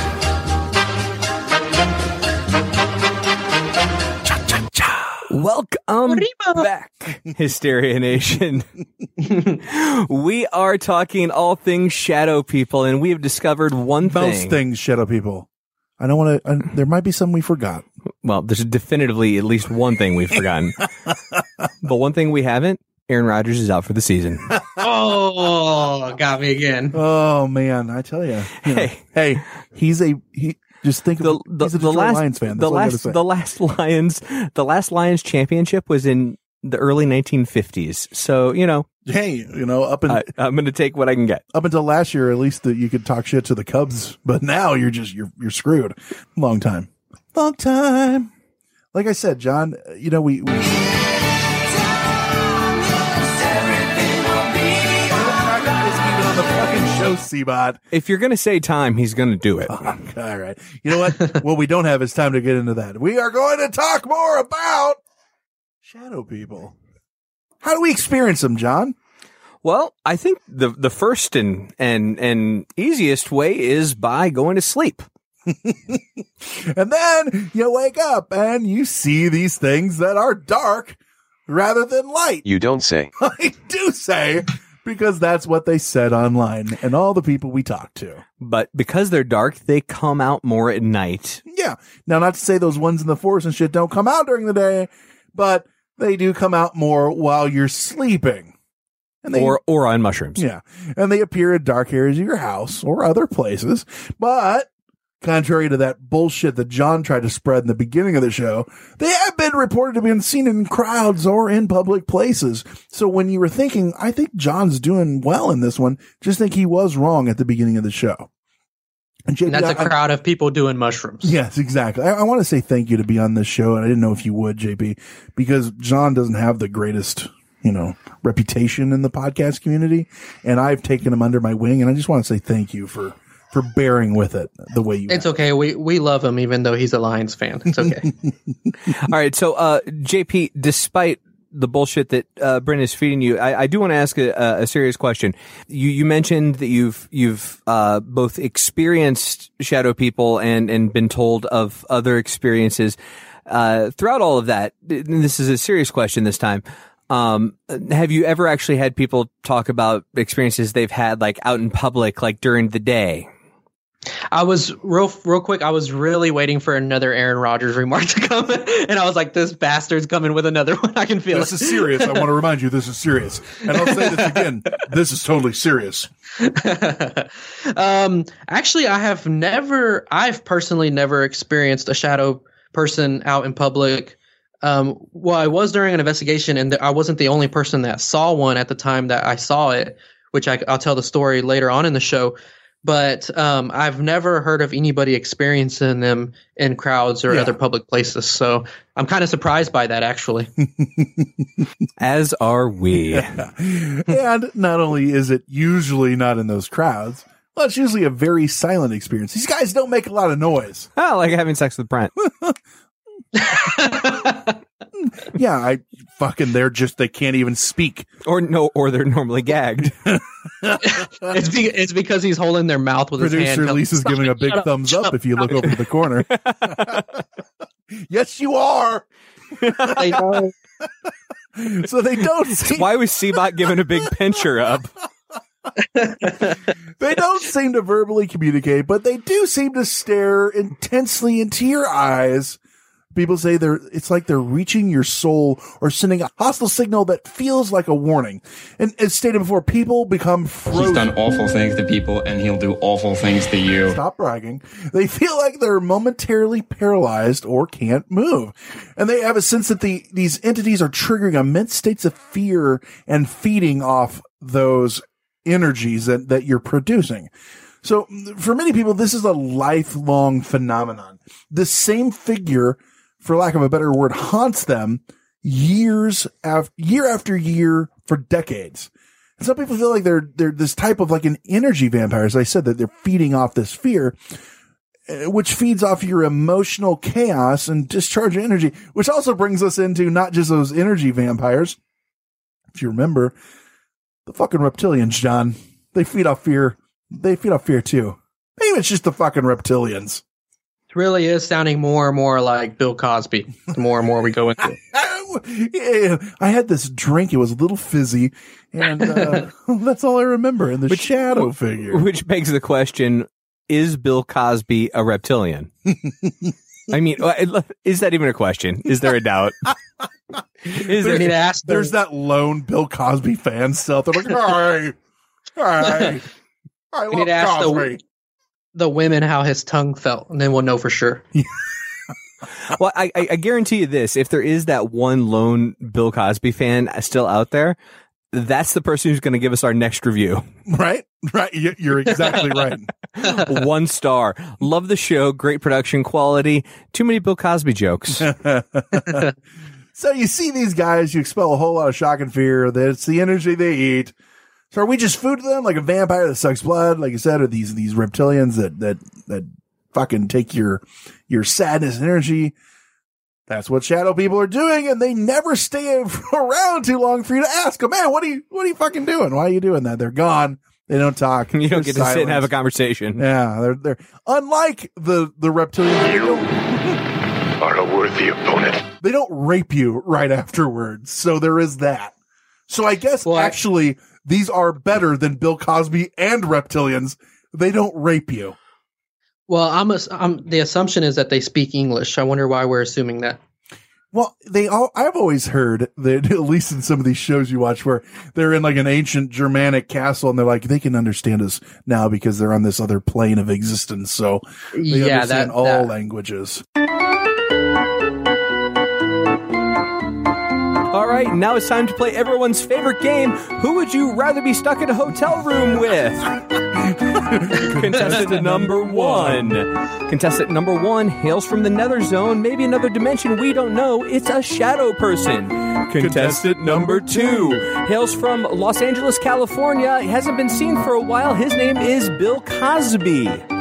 Speaker 2: Welcome back, *laughs* Hysteria Nation. *laughs* we are talking all things shadow people, and we have discovered one thing.
Speaker 3: Most things, shadow people. I don't want to. there might be some we forgot.
Speaker 2: Well, there's definitively at least one thing we've forgotten. *laughs* but one thing we haven't Aaron Rodgers is out for the season.
Speaker 16: oh, got me again.
Speaker 3: Oh man, I tell you. Hey, hey, he's a he. Just think of
Speaker 2: the,
Speaker 3: he's a
Speaker 2: the last
Speaker 3: Lions fan. That's
Speaker 2: the
Speaker 3: all I gotta
Speaker 2: last the last Lions the last Lions championship was in the early 1950s. So you know,
Speaker 3: hey, you know, up
Speaker 2: I, I'm going to take what I can get.
Speaker 3: up until last year, at least that you could talk shit to the Cubs, but now you're just you're you're screwed. Long time, long time. Like I said, John, you know we. we the fucking Seabot.
Speaker 2: If you're going to say time, he's going to do it. *laughs*
Speaker 3: All right. You know what? *laughs* what we don't have is time to get into that. We are going to talk more about shadow people. How do we experience them, John?
Speaker 2: Well, I think the the first and and and easiest way is by going to sleep. *laughs*
Speaker 3: And then you wake up and you see these things that are dark rather than light.
Speaker 13: You don't say.
Speaker 3: I do say because that's what they said online and all the people we talked to.
Speaker 2: But because they're dark, they come out more at night.
Speaker 3: Yeah. Now, not to say those ones in the forest and shit don't come out during the day, but they do come out more while you're sleeping. And they,
Speaker 2: or or on mushrooms.
Speaker 3: yeah. And they appear in dark areas of your house or other places. But Contrary to that bullshit that John tried to spread in the beginning of the show, they have been reported to be seen in crowds or in public places. So when you were thinking, I think John's doing well in this one, just think he was wrong at the beginning of the show. And, JP,
Speaker 16: And that's a
Speaker 3: I-
Speaker 16: crowd of people doing mushrooms.
Speaker 3: Yes, exactly. I, I want to say thank you to be on this show, and I didn't know if you would, JP, because John doesn't have the greatest, you know, reputation in the podcast community, and I've taken him under my wing, and I just want to say thank you for for bearing with it the way you.
Speaker 16: It's okay. We we love him even though he's a Lions fan. It's okay. *laughs*
Speaker 2: All right. So, uh, JP, despite the bullshit that uh, Brent is feeding you, I, I do want to ask a, a serious question. You you mentioned that you've you've uh, both experienced shadow people and and been told of other experiences. Uh, throughout all of that, th- this is a serious question this time. Um, have you ever actually had people talk about experiences they've had like out in public, like during the day?
Speaker 16: I was real real quick. I was really waiting for another Aaron Rodgers remark to come, *laughs* and I was like, "This bastard's coming with another *laughs* one." I can feel it.
Speaker 3: This
Speaker 16: it.
Speaker 3: is serious. I want to remind you, this is serious, and I'll say this again. *laughs* This is totally serious.
Speaker 16: um, actually, I have never, I've personally never experienced a shadow person out in public. Um, well, I was during an investigation, and I wasn't the only person that saw one at the time that I saw it, which I, I'll tell the story later on in the show. But um, I've never heard of anybody experiencing them in crowds or
Speaker 3: Yeah.
Speaker 16: other public places. So I'm kind of surprised by that, actually. *laughs*
Speaker 2: As are we. *laughs*
Speaker 3: and not only is it usually not in those crowds, well, it's usually a very silent experience. These guys don't make a lot of noise.
Speaker 2: Oh, *laughs* like having sex with Brent.
Speaker 3: yeah, I fucking they're just they can't even speak.
Speaker 2: Or no, or they're normally gagged.
Speaker 16: It's, be, it's because he's holding their mouth with his hand.
Speaker 3: Producer
Speaker 16: telling-
Speaker 3: Lisa's giving a big
Speaker 16: up,
Speaker 3: thumbs
Speaker 16: shut
Speaker 3: up if you look over the corner. *laughs* yes, you are.
Speaker 16: They know.
Speaker 3: so they don't seem,
Speaker 2: Why was Seabot giving a big pincher up? *laughs*
Speaker 3: they don't seem to verbally communicate, but they do seem to stare intensely into your eyes. People say they're it's like they're reaching your soul or sending a hostile signal that feels like a warning. And as stated before, people become frozen.
Speaker 23: He's done awful things to people, and he'll do awful things to you.
Speaker 3: Stop bragging. They feel like they're momentarily paralyzed or can't move. And they have a sense that the, these entities are triggering immense states of fear and feeding off those energies that, that you're producing. So for many people, this is a lifelong phenomenon. The same figure, for lack of a better word, haunts them years after year after year for decades. And some people feel like they're they're this type of like an energy vampire, as I said, that they're feeding off this fear, uh, which feeds off your emotional chaos and discharge energy, which also brings us into not just those energy vampires. If you remember, the fucking reptilians, John, they feed off fear. They feed off fear too. Maybe it's just the fucking reptilians.
Speaker 16: It really is sounding more and more like Bill Cosby. The more and more we go into it. *laughs*
Speaker 3: Yeah, I had this drink. It was a little fizzy, and uh, *laughs* *laughs* that's all I remember. And the shadow figure.
Speaker 2: Which begs the question: Is Bill Cosby a reptilian? I mean, uh, is that even a question? Is there a doubt? Is
Speaker 3: There's,
Speaker 2: there,
Speaker 3: there's that lone Bill Cosby fan still. They're like, "Hi, hi, I
Speaker 16: We need
Speaker 3: love
Speaker 16: to ask
Speaker 3: Cosby."
Speaker 16: The, the women how his tongue felt, and then we'll know for sure. *laughs*
Speaker 2: well, I, I I guarantee you this: if there is that one lone Bill Cosby fan still out there, that's the person who's going to give us our next review. *laughs*
Speaker 3: Right, right. You- You're exactly right. *laughs*
Speaker 2: one star. Love the show. Great production quality. Too many Bill Cosby jokes.
Speaker 3: so you see these guys, you expel a whole lot of shock and fear. That it's the energy they eat. So are we just food to them, like a vampire that sucks blood, like you said, or these these reptilians that that that fucking take your your sadness and energy? That's what shadow people are doing, and they never stay *laughs* around too long for you to ask them, man, what are you what are you fucking doing? Why are you doing that? They're gone. They don't talk. *laughs*
Speaker 2: You don't
Speaker 3: They're
Speaker 2: get to sit and have a conversation.
Speaker 3: Yeah, they're they're unlike the the reptilians. They don't,
Speaker 15: Are a worthy opponent.
Speaker 3: they don't rape you right afterwards. So there is that. So I guess actually these are better than Bill Cosby and reptilians. They don't rape you.
Speaker 16: Well, I'm, ass- I'm the assumption is that they speak English. I wonder why we're assuming that.
Speaker 3: Well, they all, I've always heard that, *laughs* at least in some of these shows you watch where they're in like an ancient Germanic castle and they're like, they can understand us now because they're on this other plane of existence. So they
Speaker 16: Yeah,
Speaker 3: understand
Speaker 16: that-
Speaker 3: all
Speaker 16: that-
Speaker 3: languages.
Speaker 2: All right, now it's time to play everyone's favorite game. Who would you rather be stuck in a hotel room with? *laughs* Contestant number one. Contestant number one hails from the nether zone, maybe another dimension we don't know. It's a shadow person. Contestant number two hails from Los Angeles, California. He hasn't been seen for a while. His name is Bill Cosby.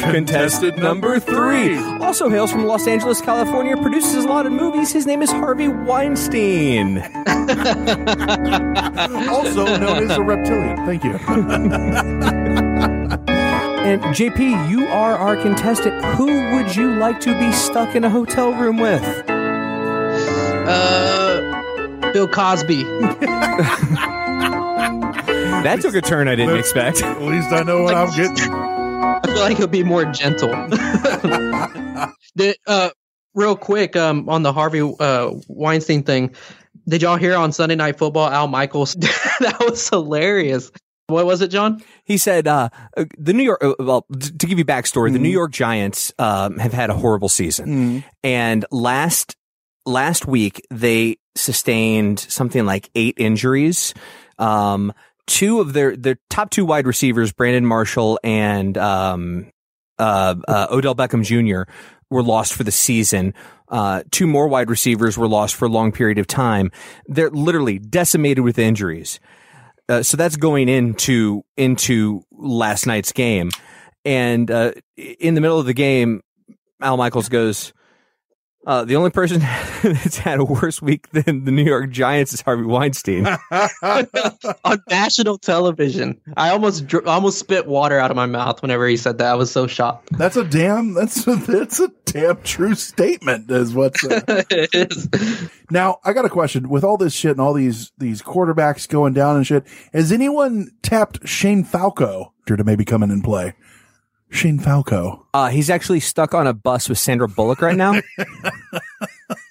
Speaker 2: Contestant number three also hails from Los Angeles, California, produces a lot of movies. His name is Harvey Weinstein. *laughs*
Speaker 3: also known as a reptilian. Thank you. *laughs*
Speaker 2: And JP, you are our contestant. Who would you like to be stuck in a hotel room with?
Speaker 16: Uh, Bill Cosby. *laughs*
Speaker 2: That took a turn I didn't expect.
Speaker 3: At least I know what I'm getting.
Speaker 16: I feel like he'll be more gentle. *laughs* the, uh, real quick, um, on the Harvey uh, Weinstein thing, did y'all hear on Sunday Night Football Al Michaels? *laughs* that was hilarious. What was it, John?
Speaker 2: He said, uh, uh, the New York, uh, well, to give you backstory, the New York Giants um, have had a horrible season. And last last week, they sustained something like eight injuries. Um, two of their, their top two wide receivers, Brandon Marshall and um, uh, uh, Odell Beckham Jr., were lost for the season. Uh, two more wide receivers were lost for a long period of time. They're literally decimated with injuries. Uh, so that's going into into last night's game, and uh, in the middle of the game, Al Michaels goes, uh, "The only person *laughs* that's had a worse week than the New York Giants is Harvey Weinstein." *laughs* *laughs*
Speaker 16: on national television. I almost dr- almost spit water out of my mouth whenever he said that. I was so shocked.
Speaker 3: That's a damn. That's a, that's a damn true statement. Is what's. Uh,
Speaker 16: it is.
Speaker 3: Now I got a question. With all this shit and all these these quarterbacks going down and shit, has anyone tapped Shane Falco to maybe come in and play? Shane Falco.
Speaker 2: Uh, he's actually stuck on a bus with Sandra Bullock right now. *laughs*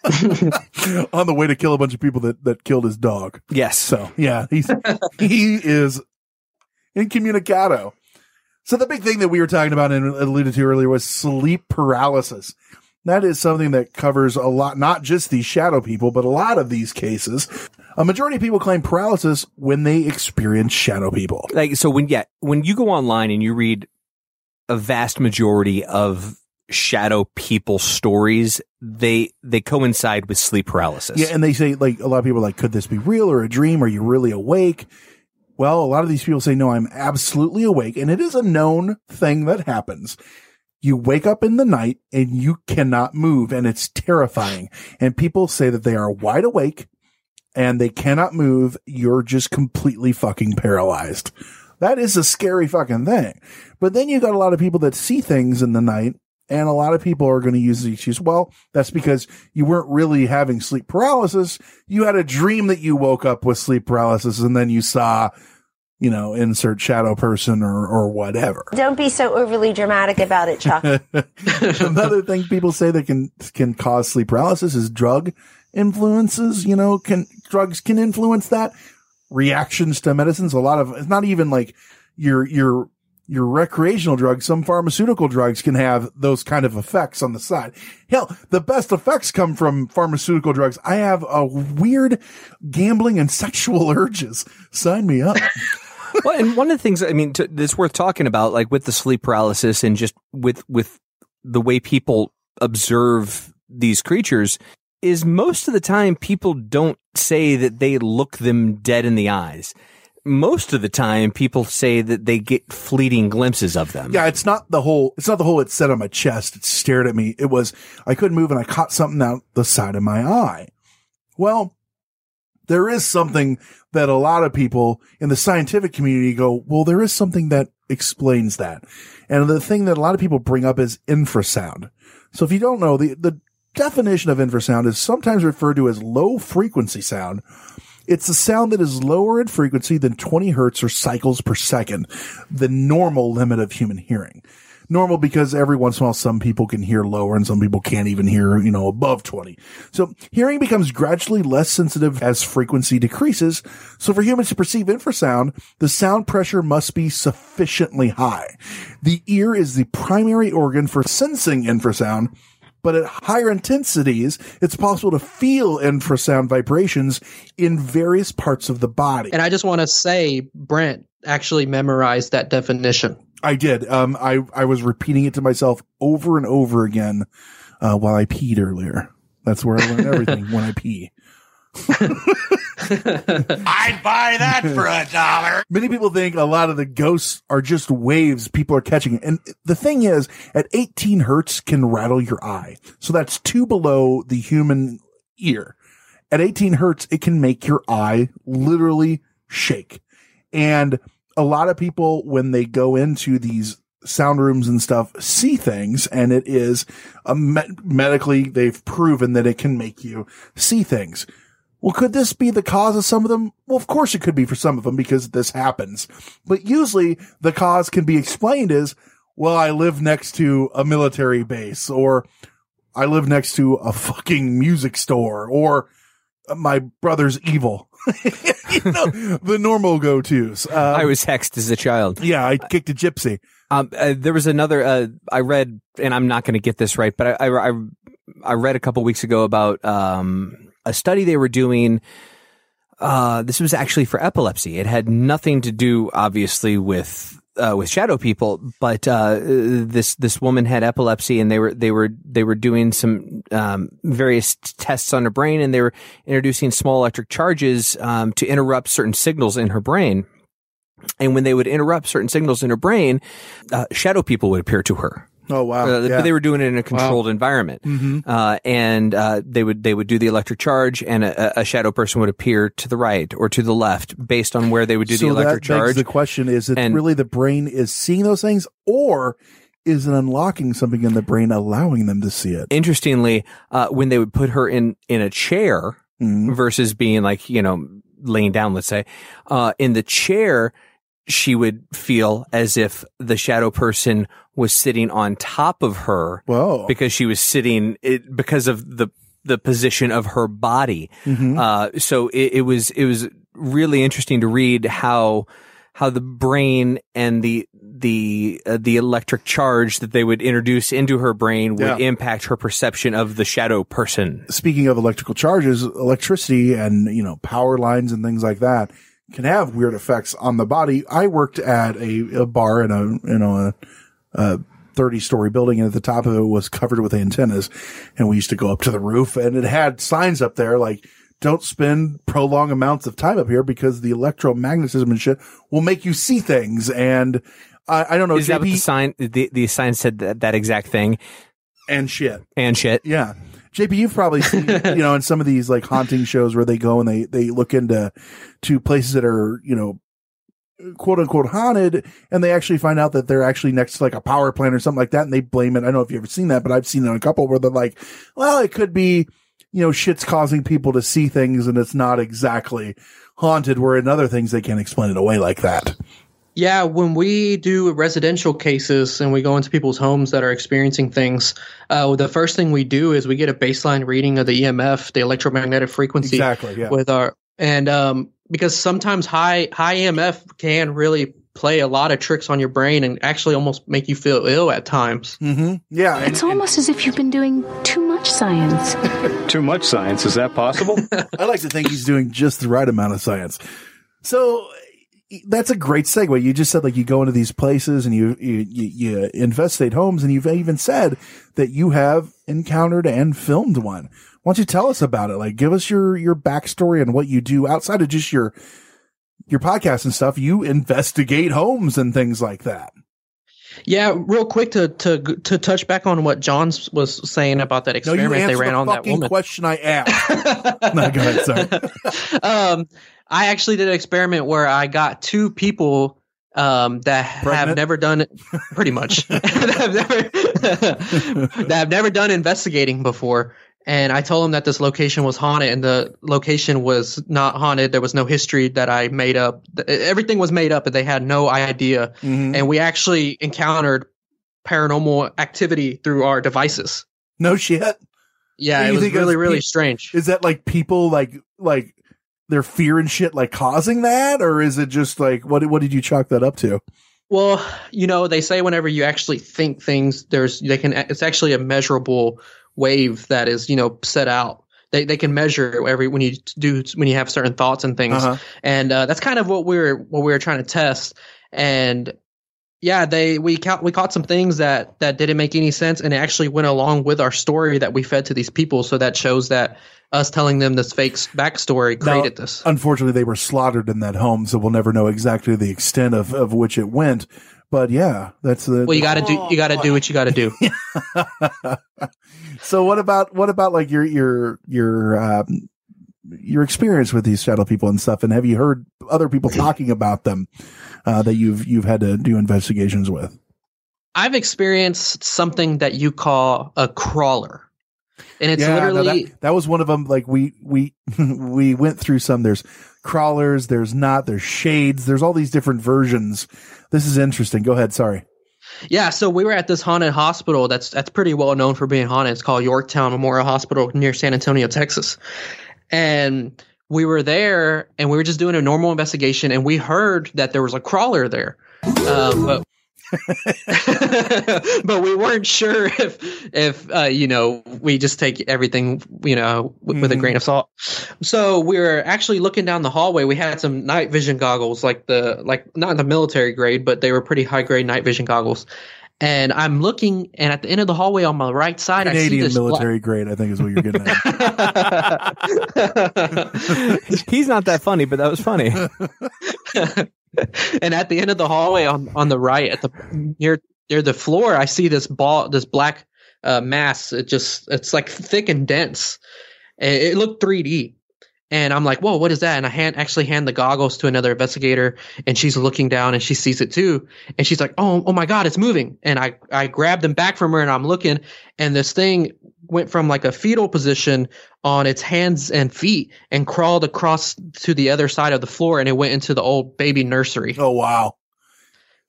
Speaker 2: *laughs*
Speaker 3: on the way to kill a bunch of people that, that killed his dog.
Speaker 2: Yes.
Speaker 3: So yeah, he's *laughs* he is incommunicado. So the big thing that we were talking about and alluded to earlier was sleep paralysis. That is something that covers a lot, not just these shadow people, but a lot of these cases. A majority of people claim paralysis when they experience shadow people.
Speaker 2: like so when yeah when you go online and you read a vast majority of shadow people stories they they coincide with sleep paralysis
Speaker 3: Yeah, and they say like a lot of people are like, could this be real or a dream? Are you really awake? Well, a lot of these people say, no, I'm absolutely awake. And it is a known thing that happens. You wake up in the night and you cannot move and it's terrifying. And people say that they are wide awake and they cannot move. You're just completely fucking paralyzed. That is a scary fucking thing. But then you got a lot of people that see things in the night and a lot of people are going to use the excuse, well, that's because you weren't really having sleep paralysis. You had a dream that you woke up with sleep paralysis and then you saw, you know, insert shadow person or, or whatever.
Speaker 24: Don't be so overly dramatic about it, Chuck. *laughs* *laughs*
Speaker 3: Another thing people say that can, can cause sleep paralysis is drug influences. You know, can drugs can influence that reactions to medicines. A lot of, it's not even like your, your, your recreational drugs, some pharmaceutical drugs can have those kind of effects on the side. Hell, the best effects come from pharmaceutical drugs. I have a weird gambling and *laughs* sexual urges. Sign me up. *laughs*
Speaker 2: well, and one of the things I mean to, that's worth talking about, like with the sleep paralysis and just with with the way people observe these creatures, is most of the time people don't say that they look them dead in the eyes. Most of the time, people say that they get fleeting glimpses of them.
Speaker 3: Yeah, it's not the whole, it's not the whole, it set on my chest. It stared at me. It was, I couldn't move and I caught something out the side of my eye. Well, there is something that a lot of people in the scientific community go, well, there is something that explains that. And the thing that a lot of people bring up is infrasound. So if you don't know, the, the definition of infrasound is sometimes referred to as low frequency sound. It's a sound that is lower in frequency than 20 hertz or cycles per second, the normal limit of human hearing. normal because every once in a while some people can hear lower and some people can't even hear, you know, above 20. So hearing becomes gradually less sensitive as frequency decreases. So for humans to perceive infrasound, the sound pressure must be sufficiently high. The ear is the primary organ for sensing infrasound, but at higher intensities, it's possible to feel infrasound vibrations in various parts of the body.
Speaker 16: And I just want to say, Brent actually memorized that definition.
Speaker 3: I did. Um, I, I was repeating it to myself over and over again, uh, while I peed earlier. That's where I learn everything *laughs* when I pee.
Speaker 18: I'd buy that for a dollar.
Speaker 3: Many people think a lot of the ghosts are just waves people are catching. And the thing is, at 18 hertz can rattle your eye. So that's two below the human ear. At 18 hertz, it can make your eye literally shake. And a lot of people, when they go into these sound rooms and stuff, see things and it is medically, they've proven that it can make you see things. Well, could this be the cause of some of them? Well, of course it could be for some of them because this happens. But usually the cause can be explained as, well, I live next to a military base or I live next to a fucking music store or my brother's evil. *laughs* you know, the normal go-tos. Um,
Speaker 2: I was hexed as a child.
Speaker 3: Yeah, I kicked a gypsy.
Speaker 2: Um, uh, there was another. Uh, I read, and I'm not going to get this right, but I, I, I, I read a couple weeks ago about um, a study they were doing. Uh, this was actually for epilepsy. It had nothing to do, obviously, with uh, with shadow people, but uh, this this woman had epilepsy, and they were they were they were doing some um, various tests on her brain, and they were introducing small electric charges um, to interrupt certain signals in her brain. And when they would interrupt certain signals in her brain, uh, shadow people would appear to her.
Speaker 3: Oh wow!
Speaker 2: Uh,
Speaker 3: yeah.
Speaker 2: But they were doing it in a controlled environment,
Speaker 3: Mhm.
Speaker 2: uh, and uh, they would they would do the electric charge, and a, a shadow person would appear to the right or to the left based on where they would do
Speaker 3: so
Speaker 2: the electric
Speaker 3: that begs
Speaker 2: charge.
Speaker 3: the question: Is it
Speaker 2: And-
Speaker 3: really the brain is seeing those things, or is it unlocking something in the brain, allowing them to see it?
Speaker 2: Interestingly, uh, when they would put her in in a chair
Speaker 3: Mm-hmm.
Speaker 2: versus being like you know laying down, let's say, uh, in the chair, she would feel as if the shadow person was sitting on top of her.
Speaker 3: Whoa!
Speaker 2: Because she was sitting it because of the the position of her body.
Speaker 3: Mhm.
Speaker 2: Uh, so it, it was it was really interesting to read how how the brain and the the uh, the electric charge that they would introduce into her brain would
Speaker 3: Yeah.
Speaker 2: impact her perception of the shadow person.
Speaker 3: Speaking of electrical charges, electricity and you know power lines and things like that can have weird effects on the body. I worked at a, a bar in a you know a, a 30 story building and at the top of it was covered with antennas and we used to go up to the roof and it had signs up there like don't spend prolonged amounts of time up here because the electromagnetism and shit will make you see things and I, I don't know
Speaker 2: Is that what the sign? The, the sign said that, that exact thing
Speaker 3: and shit
Speaker 2: and shit.
Speaker 3: Yeah. JP, you've probably seen, *laughs* you know, in some of these like haunting shows where they go and they, they look into, to places that are, you know, quote unquote haunted and they actually find out that they're actually next to like a power plant or something like that and they blame it. I don't know if you've ever seen that, but I've seen it on a couple where they're like, well, it could be, you know, shit's causing people to see things and it's not exactly haunted where in other things they can't explain it away like that.
Speaker 16: Yeah, when we do residential cases and we go into people's homes that are experiencing things, uh, the first thing we do is we get a baseline reading of the EMF, the electromagnetic frequency,
Speaker 3: Exactly, yeah.
Speaker 16: with our and um, because sometimes high high EMF can really play a lot of tricks on your brain and actually almost make you feel ill at times.
Speaker 3: Mm-hmm. Yeah,
Speaker 25: It's almost as if you've been doing too much science. *laughs*
Speaker 3: Too much science. Is that possible? I like to think he's doing just the right amount of science. So that's a great segue. You just said like you go into these places and you, you, you, you investigate homes and you've even said that you have encountered and filmed one. Why don't you tell us about it? Like give us your, your backstory and what you do outside of just your, your podcast and stuff. You investigate homes and things like that.
Speaker 16: Yeah, real quick to to to touch back on what John was saying about that
Speaker 3: No,
Speaker 16: experiment they ran
Speaker 3: the
Speaker 16: on that woman.
Speaker 3: question I asked. *laughs* no, go ahead. Sorry. *laughs*
Speaker 16: um, I actually did an experiment where I got two people um, that have never done it, pretty much, *laughs* *laughs* that, have never, *laughs* that have never done investigating before. And I told them that this location was haunted, and the location was not haunted. There was no history that I made up. Everything was made up, and they had no idea.
Speaker 3: Mm-hmm.
Speaker 16: And we actually encountered paranormal activity through our devices.
Speaker 3: No shit.
Speaker 16: Yeah, it was really, really
Speaker 3: pe-
Speaker 16: strange.
Speaker 3: Is that like people like like their fear and shit like causing that, or is it just like what what did you chalk that up to?
Speaker 16: Well, you know, they say whenever you actually think things, there's they can it's actually a measurable wave that is you know set out. They they can measure every when you do when you have certain thoughts and things,
Speaker 3: Uh-huh.
Speaker 16: and uh, that's kind of what we're what we were trying to test. And yeah, they we caught we caught some things that that didn't make any sense, and it actually went along with our story that we fed to these people. So that shows that us telling them this fake backstory
Speaker 3: Now,
Speaker 16: created this.
Speaker 3: Unfortunately, they were slaughtered in that home, so we'll never know exactly the extent of, of which it went. But yeah, that's the.
Speaker 16: Well, you got to do you got to do what you got to do. *laughs*
Speaker 3: so what about what about like your your your um, your experience with these shadow people and stuff? And have you heard other people *clears throat* talking about them uh, that you've you've had to do investigations with?
Speaker 16: I've experienced something that you call a crawler. And it's
Speaker 3: Yeah, no,
Speaker 16: literally
Speaker 3: that, that was one of them. Like we we *laughs* we went through some. There's crawlers. There's not. There's shades. There's all these different versions. This is interesting. Go ahead. Sorry.
Speaker 16: Yeah, so we were at this haunted hospital that's that's pretty well known for being haunted. It's called Yorktown Memorial Hospital near San Antonio, Texas. And we were there and we were just doing a normal investigation and we heard that there was a crawler there. Um, but *laughs* but we weren't sure if if uh, you know we just take everything you know w- with a grain of salt. So we were actually looking down the hallway. We had some night vision goggles, like the like not the military grade, but they were pretty high grade night vision goggles. And I'm looking, and at the end of the hallway on my right side, I see
Speaker 3: Canadian
Speaker 16: this black-
Speaker 3: military grade. I think is what you're getting at. *laughs*
Speaker 2: He's not that funny, but that was funny. *laughs*
Speaker 16: and at the end of the hallway on on the right at the near near the floor i see this ball this black uh, mass it just it's like thick and dense it, it looked 3d and i'm like whoa what is that and i hand actually hand the goggles to another investigator and she's looking down and she sees it too and she's like oh oh my god it's moving and i i grabbed them back from her and i'm looking and this thing went from like a fetal position on its hands and feet and crawled across to the other side of the floor and it went into the old baby nursery.
Speaker 3: Oh wow.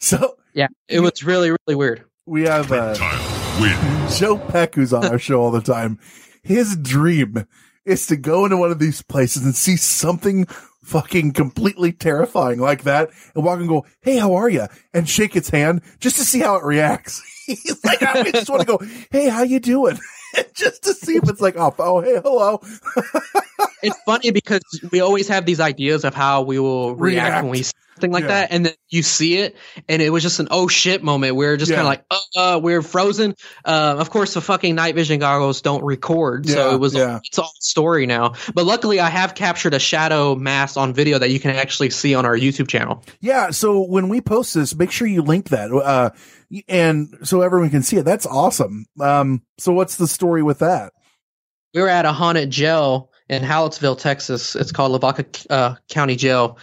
Speaker 3: So
Speaker 16: yeah, it was really really weird.
Speaker 3: We have uh, Joe Peck, who's on our show all the time. His dream is to go into one of these places and see something fucking completely terrifying like that, and walk and go, "Hey, how are you?" and shake its hand just to see how it reacts. *laughs* Like, I just want to go, "Hey, how you doing?" *laughs* just to see if it's like, "Oh, oh hey, hello." *laughs*
Speaker 16: It's funny because we always have these ideas of how we will react,
Speaker 3: React.
Speaker 16: when we see something like
Speaker 3: Yeah.
Speaker 16: that, and then you see it, and it was just an oh shit moment. We are just kind of like, uh, uh, we're frozen. Uh, of course, the fucking night vision goggles don't record, so it was
Speaker 3: yeah.
Speaker 16: it's all story now. But luckily, I have captured a shadow mass on video that you can actually see on our YouTube channel.
Speaker 3: Yeah. So when we post this, make sure you link that, uh, and so everyone can see it. That's awesome. Um, so what's the story with that?
Speaker 16: we were at a haunted jail in Hallettsville, Texas. It's called Lavaca uh, County Jail,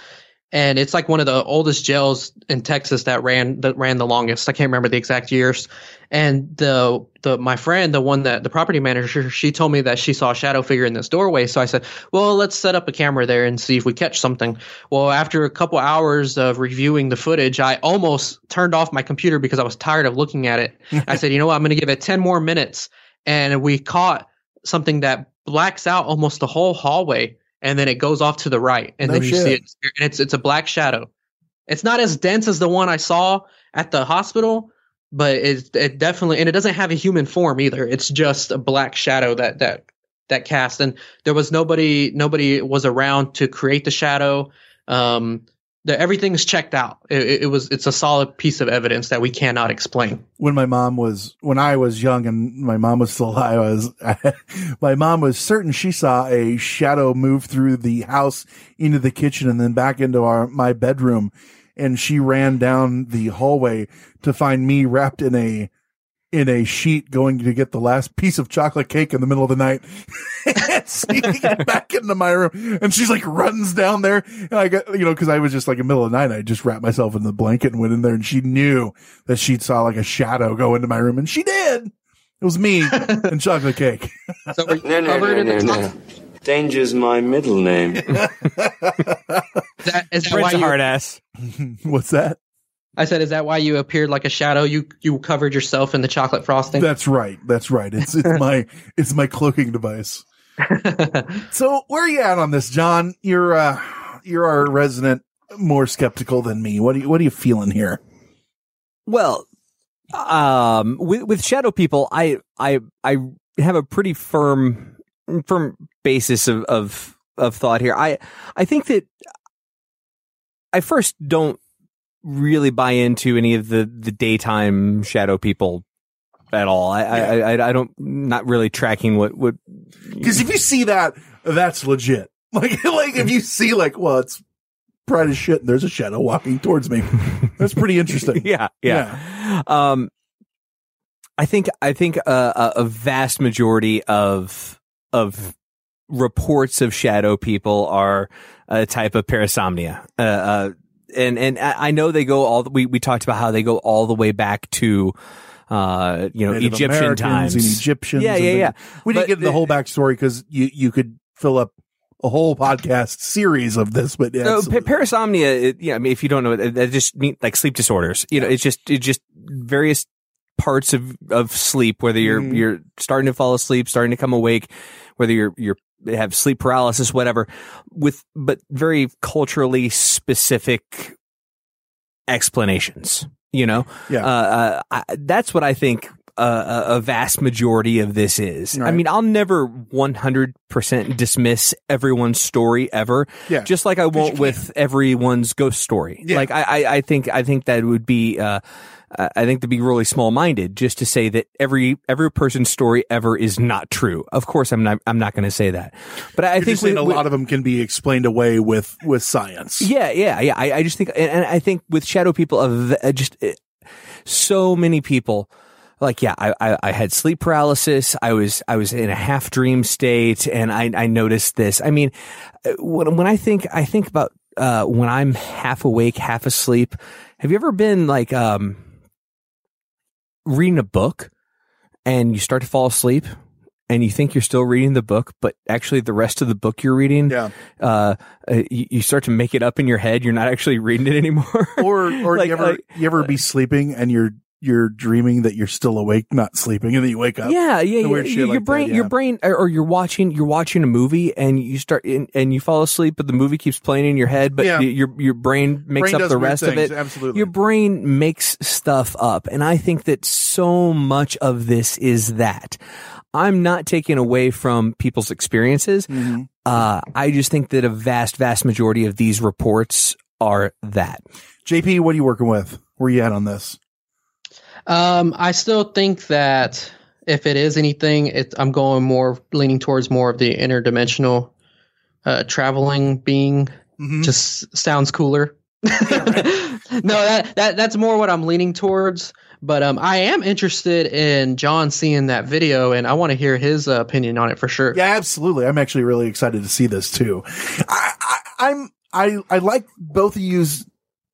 Speaker 16: and it's like one of the oldest jails in Texas that ran that ran the longest. I can't remember the exact years. And the the my friend, the one that the property manager, she told me that she saw a shadow figure in this doorway. So I said, "Well, let's set up a camera there and see if we catch something." Well, after a couple hours of reviewing the footage, I almost turned off my computer because I was tired of looking at it. *laughs* I said, "You know what? I'm going to give it 10 more minutes." And we caught something that blacks out almost the whole hallway and then it goes off to the right and
Speaker 3: No
Speaker 16: then you see it and it's it's a black shadow. It's not as dense as the one i saw at the hospital but it, it definitely and it doesn't have a human form either. It's just a black shadow that that that cast and there was nobody nobody was around to create the shadow. Um the, everything's checked out. It, it- it was it's a solid piece of evidence that we cannot explain.
Speaker 3: When my mom was when I was young and my mom was still alive, I was *laughs* my mom was certain she saw a shadow move through the house into the kitchen and then back into our my bedroom, and she ran down the hallway to find me wrapped in a in a sheet going to get the last piece of chocolate cake in the middle of the night *laughs* sneaking back into my room. And she's like runs down there. And I got, you know, cause I was just like in the middle of the night. I just wrapped myself in the blanket and went in there and she knew that she saw like a shadow go into my room and she did. It was me *laughs* and chocolate cake.
Speaker 16: so were you
Speaker 15: No, no, no, no, no. Danger's my middle name. *laughs*
Speaker 16: Is that, is that
Speaker 2: Brent's
Speaker 16: why
Speaker 2: a hard ass.
Speaker 3: What's that?
Speaker 16: I said, is that why you appeared like a shadow? You you covered yourself in the chocolate frosting.
Speaker 3: That's right. That's right. It's it's *laughs* my it's my cloaking device. *laughs* so where are you at on this, John? You're uh you're our resident more skeptical than me. What are you what are you feeling here?
Speaker 2: Well, um, with with shadow people, I I I have a pretty firm firm basis of of of thought here. I I think that I first don't really buy into any of the the daytime shadow people at all. I I, I I don't not really tracking what what
Speaker 3: Because if you see that, that's legit. *laughs* Like like if you see like, well, it's bright as shit and there's a shadow walking towards me. That's pretty *laughs* interesting.
Speaker 2: yeah, yeah. Um, I think I think a vast majority of of reports of shadow people are a type of parasomnia. Uh, uh, and and I know they go all. The, we we talked about how they go all the way back to. Uh, you know,
Speaker 3: Native
Speaker 2: Egyptian
Speaker 3: Americans
Speaker 2: times,
Speaker 3: and Egyptians.
Speaker 2: Yeah, yeah, yeah.
Speaker 3: We didn't get the whole backstory because you you could fill up a whole podcast series of this, but yeah,
Speaker 2: No,
Speaker 3: it's-
Speaker 2: pa- parasomnia. It, yeah, I mean, if you don't know, it, that just mean like sleep disorders. You know, it's just it's just various parts of of sleep. Whether you're
Speaker 3: Mhm.
Speaker 2: you're starting to fall asleep, starting to come awake, whether you're you're have sleep paralysis, whatever. With but very culturally specific explanations. You know,
Speaker 3: Yeah.
Speaker 2: Uh, uh, I, that's what I think. Uh, a vast majority of this is. I mean, I'll never 100% dismiss everyone's story ever.
Speaker 3: Yeah.
Speaker 2: Just like I won't with everyone's ghost story. Yeah. Like I, I, I think, I think that would be, uh, I I think to be really small minded just to say that every, every person's story ever is not true. Of course, I'm not, I'm not going to say that, but I
Speaker 3: You're
Speaker 2: think we-
Speaker 3: a
Speaker 2: we-
Speaker 3: lot of them can be explained away with with science.
Speaker 2: yeah, yeah, yeah. I, I just think, and, and I think with shadow people, of uh, just uh, so many people. Like, yeah, I, I, I had sleep paralysis. I was, I was in a half dream state and I, I noticed this. I mean, uh, when, when I think, I think about, uh, when I'm half awake, half asleep. Have you ever been like, um, reading a book and you start to fall asleep and you think you're still reading the book, but actually the rest of the book you're reading,
Speaker 3: Yeah.
Speaker 2: uh, uh, you, you start to make it up in your head. You're not actually reading it anymore.
Speaker 3: Or or *laughs*
Speaker 2: Like-
Speaker 3: you ever
Speaker 2: like-
Speaker 3: you ever be sleeping and you're you're dreaming that you're still awake, not sleeping, and then you wake up.
Speaker 2: Yeah, yeah, yeah. your
Speaker 3: like that,
Speaker 2: brain,
Speaker 3: yeah.
Speaker 2: your brain, or you're watching, you're watching a movie, and you start, and, and you fall asleep, but the movie keeps playing in your head, but
Speaker 3: Yeah.
Speaker 2: your your brain makes
Speaker 3: Brain
Speaker 2: up the rest of it.
Speaker 3: absolutely.
Speaker 2: your brain makes stuff up, and I think that so much of this is that. I'm not taking away from people's experiences.
Speaker 3: Mm-hmm.
Speaker 2: Uh, I just think that a vast, vast majority of these reports are that.
Speaker 3: JP, what are you working with? Where are you at on this?
Speaker 16: Um, I still think that if it is anything, it, I'm going more leaning towards more of the interdimensional uh, traveling being.
Speaker 3: Mm-hmm.
Speaker 16: Just sounds cooler. *laughs* no, that that that's more what I'm leaning towards. But um, I am interested in John seeing that video, and I want to hear his uh, opinion on it for sure.
Speaker 3: Yeah, absolutely. I'm actually really excited to see this too. I, I, I'm I I like both of you's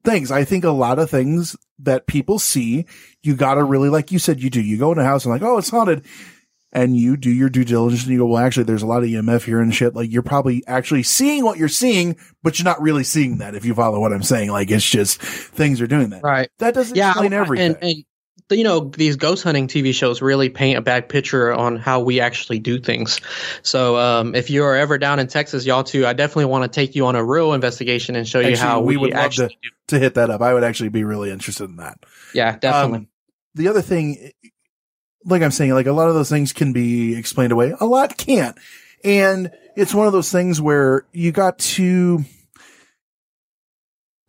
Speaker 3: things. I think a lot of things that people see, you gotta really like you said you do. You go in a house and like, oh, it's haunted. And you do your due diligence and you go, well, actually, there's a lot of EMF here and shit. Like you're probably actually seeing what you're seeing, but you're not really seeing that if you follow what I'm saying. Like it's just things are doing that.
Speaker 16: Right.
Speaker 3: That doesn't
Speaker 16: yeah,
Speaker 3: explain everything.
Speaker 16: And, and you know, these ghost hunting TV shows really paint a bad picture on how we actually do things. So, um, if you are ever down in Texas, y'all too, I definitely want to take you on a real investigation and show you how
Speaker 3: we,
Speaker 16: we,
Speaker 3: would love
Speaker 16: actually.
Speaker 3: to, to hit that up. I would actually be really interested in that.
Speaker 16: yeah, definitely.
Speaker 3: Um, the other thing, like I'm saying, like a lot of those things can be explained away. A lot can't. And it's one of those things where you got to,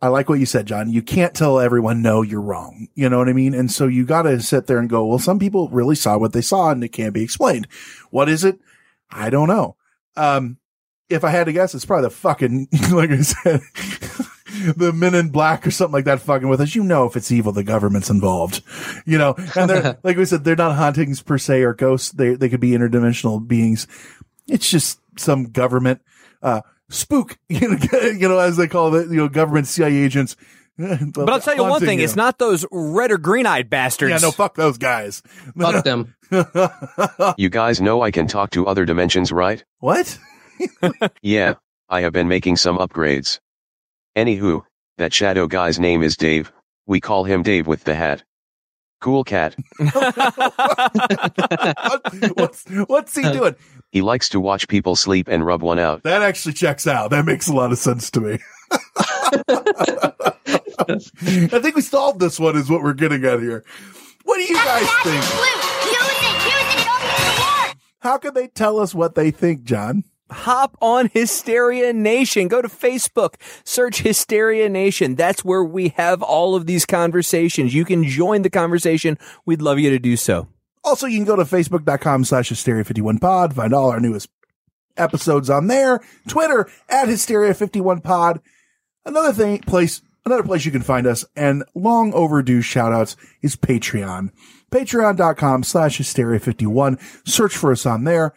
Speaker 3: I like what you said, John. You can't tell everyone, no, you're wrong. You know what I mean? And so you got to sit there and go, well, some people really saw what they saw and it can't be explained. What is it? I don't know. Um, if I had to guess, it's probably the fucking, *laughs* like I said, *laughs* the men in black or something like that fucking with us. You know, if it's evil, the government's involved, you know, and they're, *laughs* like we said, they're not hauntings per se or ghosts. They, they could be interdimensional beings. It's just some government, uh, spook, *laughs* you know, you know, as they call it, you know, government CIA agents. *laughs*
Speaker 2: But I'll tell you one thing: it's not those red or green eyed bastards.
Speaker 3: Yeah, no, fuck those guys.
Speaker 16: Fuck *laughs* them.
Speaker 13: You guys know I can talk to other dimensions, right?
Speaker 3: What?
Speaker 13: Yeah, I have been making some upgrades. Anywho, that shadow guy's name is Dave. We call him Dave with the hat. Cool cat. *laughs*
Speaker 3: what's what's he doing?
Speaker 13: He likes to watch people sleep and rub one out.
Speaker 3: That actually checks out. That makes a lot of sense to me. *laughs* I think we solved this one, is what we're getting at here. What do you guys think? How can they tell us what they think, John?
Speaker 2: Hop on Hysteria Nation. Go to Facebook, search Hysteria Nation. That's where we have all of these conversations. You can join the conversation. We'd love you to do so.
Speaker 3: Also, you can go to facebook.com slash hysteria51pod, find all our newest episodes on there. Twitter at hysteria51pod. Another thing, place, another place you can find us and long overdue shout outs is Patreon. Patreon.com slash hysteria51. Search for us on there.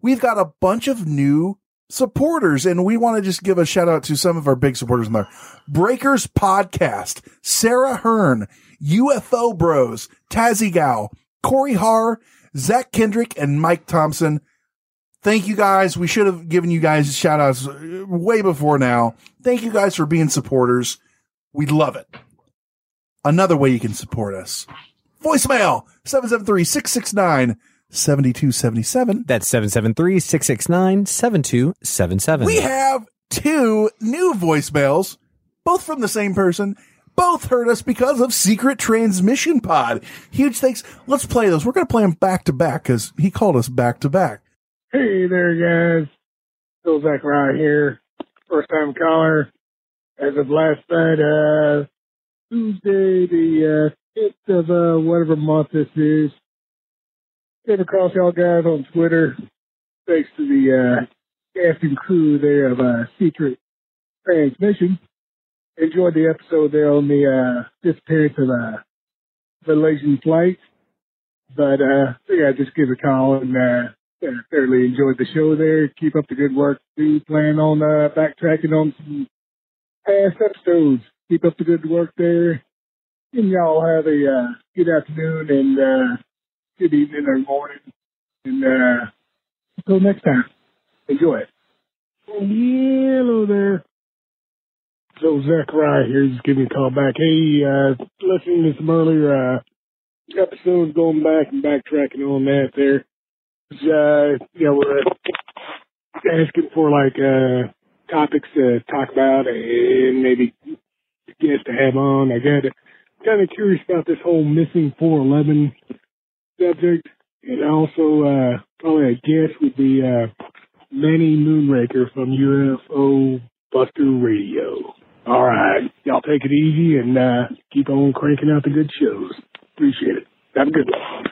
Speaker 3: We've got a bunch of new supporters and we want to just give a shout out to some of our big supporters in there. Breakers Podcast, Sarah Hearn, UFO Bros, Tazzy Corey Har, Zach Kendrick, and Mike Thompson. Thank you guys. We should have given you guys shout outs way before now. Thank you guys for being supporters. We love it. Another way you can support us. Voicemail 773-669-7277.
Speaker 2: That's 773-669-7277.
Speaker 3: We have two new voicemails, both from the same person. Both heard us because of Secret Transmission Pod. Huge thanks. Let's play those. We're going to play them back to back because he called us back to back.
Speaker 26: Hey there, guys. Phil Zachariah here. First time caller. As of last night, uh, Tuesday, the, uh, 5th of, uh, whatever month this is. Came across y'all guys on Twitter. Thanks to the, uh, cast and crew there of, uh, Secret Transmission. Enjoyed the episode there on the, uh, disappearance of, uh, Malaysian flight. But, uh, I just give a call and, uh, yeah, thoroughly enjoyed the show there. Keep up the good work. Do plan on uh, backtracking on some past episodes. Keep up the good work there. And y'all have a uh, good afternoon and uh, good evening or morning. And uh, until next time, enjoy it. Hello there. So Zachariah here, just give me a call back. Hey, uh, listening to some earlier uh, episodes, going back and backtracking on that there uh, know, we're uh, asking for like uh, topics to talk about and maybe guests to have on. I got kind of curious about this whole missing 411 subject, and also uh, probably a guest would be uh, Manny Moonraker from UFO Buster Radio. All right, y'all take it easy and uh, keep on cranking out the good shows. Appreciate it. Have a good one.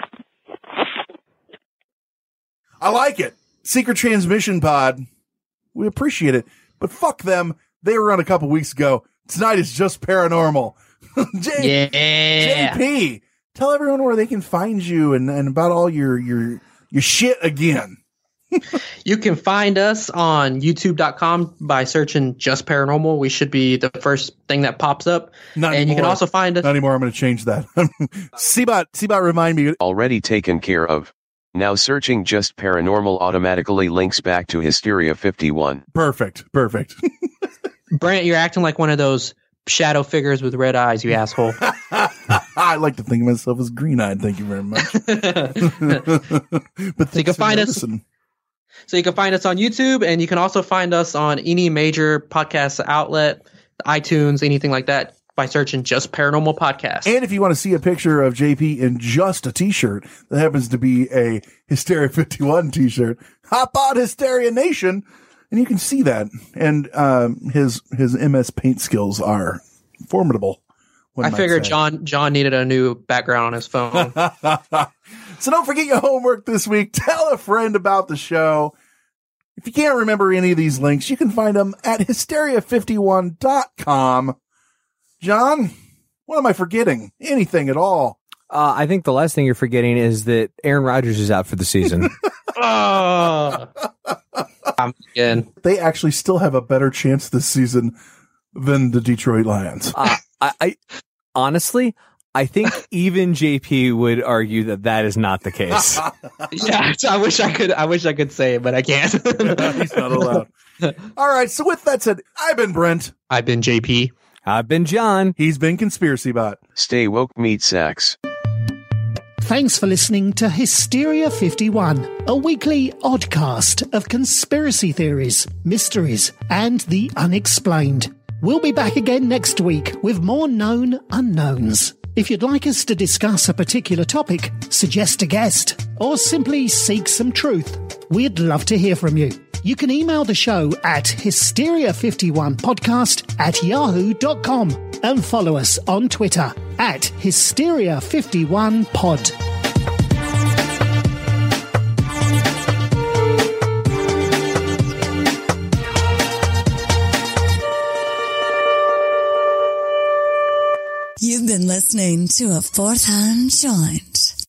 Speaker 3: I like it. Secret Transmission Pod. We appreciate it. But fuck them. They were on a couple weeks ago. Tonight is just paranormal. *laughs* J-
Speaker 16: Yeah.
Speaker 3: JP, tell everyone where they can find you and, and about all your your your shit again. *laughs*
Speaker 16: You can find us on youtube.com by searching just paranormal. We should be the first thing that pops up.
Speaker 3: Not
Speaker 16: and you can also find us.
Speaker 3: Not anymore. I'm going to change that. *laughs* Seabot, Seabot, remind me.
Speaker 13: Already taken care of. Now searching just paranormal automatically links back to Hysteria 51.
Speaker 3: Perfect. Perfect. *laughs*
Speaker 16: Brant, you're acting like one of those shadow figures with red eyes, you asshole.
Speaker 3: I like to think of myself as green eyed. Thank you very much. *laughs* but
Speaker 16: So you can find us. So you can find us on YouTube, and you can also find us on any major podcast outlet, iTunes, anything like that, by searching just Paranormal Podcast.
Speaker 3: And if you want to see a picture of JP in just a t-shirt that happens to be a Hysteria 51 t-shirt, hop on Hysteria Nation and you can see that. And, um, his, his MS paint skills are formidable. One
Speaker 16: I
Speaker 3: might
Speaker 16: figured
Speaker 3: say.
Speaker 16: John John needed a new background on his phone. *laughs*
Speaker 3: So don't forget your homework this week. Tell a friend about the show. If you can't remember any of these links, you can find them at hysteria51.com. John, what am I forgetting? Anything at all?
Speaker 2: Uh, I think the last thing you're forgetting is that Aaron Rodgers is out for the season.
Speaker 16: oh, *laughs* I'm again.
Speaker 3: They actually still have a better chance this season than the Detroit Lions.
Speaker 2: uh, I, I honestly, I think *laughs* even JP would argue that that is not the case. *laughs*
Speaker 16: yeah, I wish I could. I wish I could say it, but I can't. *laughs*
Speaker 3: He's not allowed. All right. So with that said, I've been Brent.
Speaker 16: I've been JP.
Speaker 2: I've been John.
Speaker 3: He's been Conspiracy Bot.
Speaker 13: Stay woke, meat sacks.
Speaker 27: Thanks for listening to Hysteria 51, a weekly oddcast of conspiracy theories, mysteries, and the unexplained. We'll be back again next week with more known unknowns. If you'd like us to discuss a particular topic, suggest a guest, or simply seek some truth, we'd love to hear from you. You can email the show at hysteria51podcast at yahoo.com and follow us on Twitter at hysteria51pod.
Speaker 28: Listening to a fourth hand joint.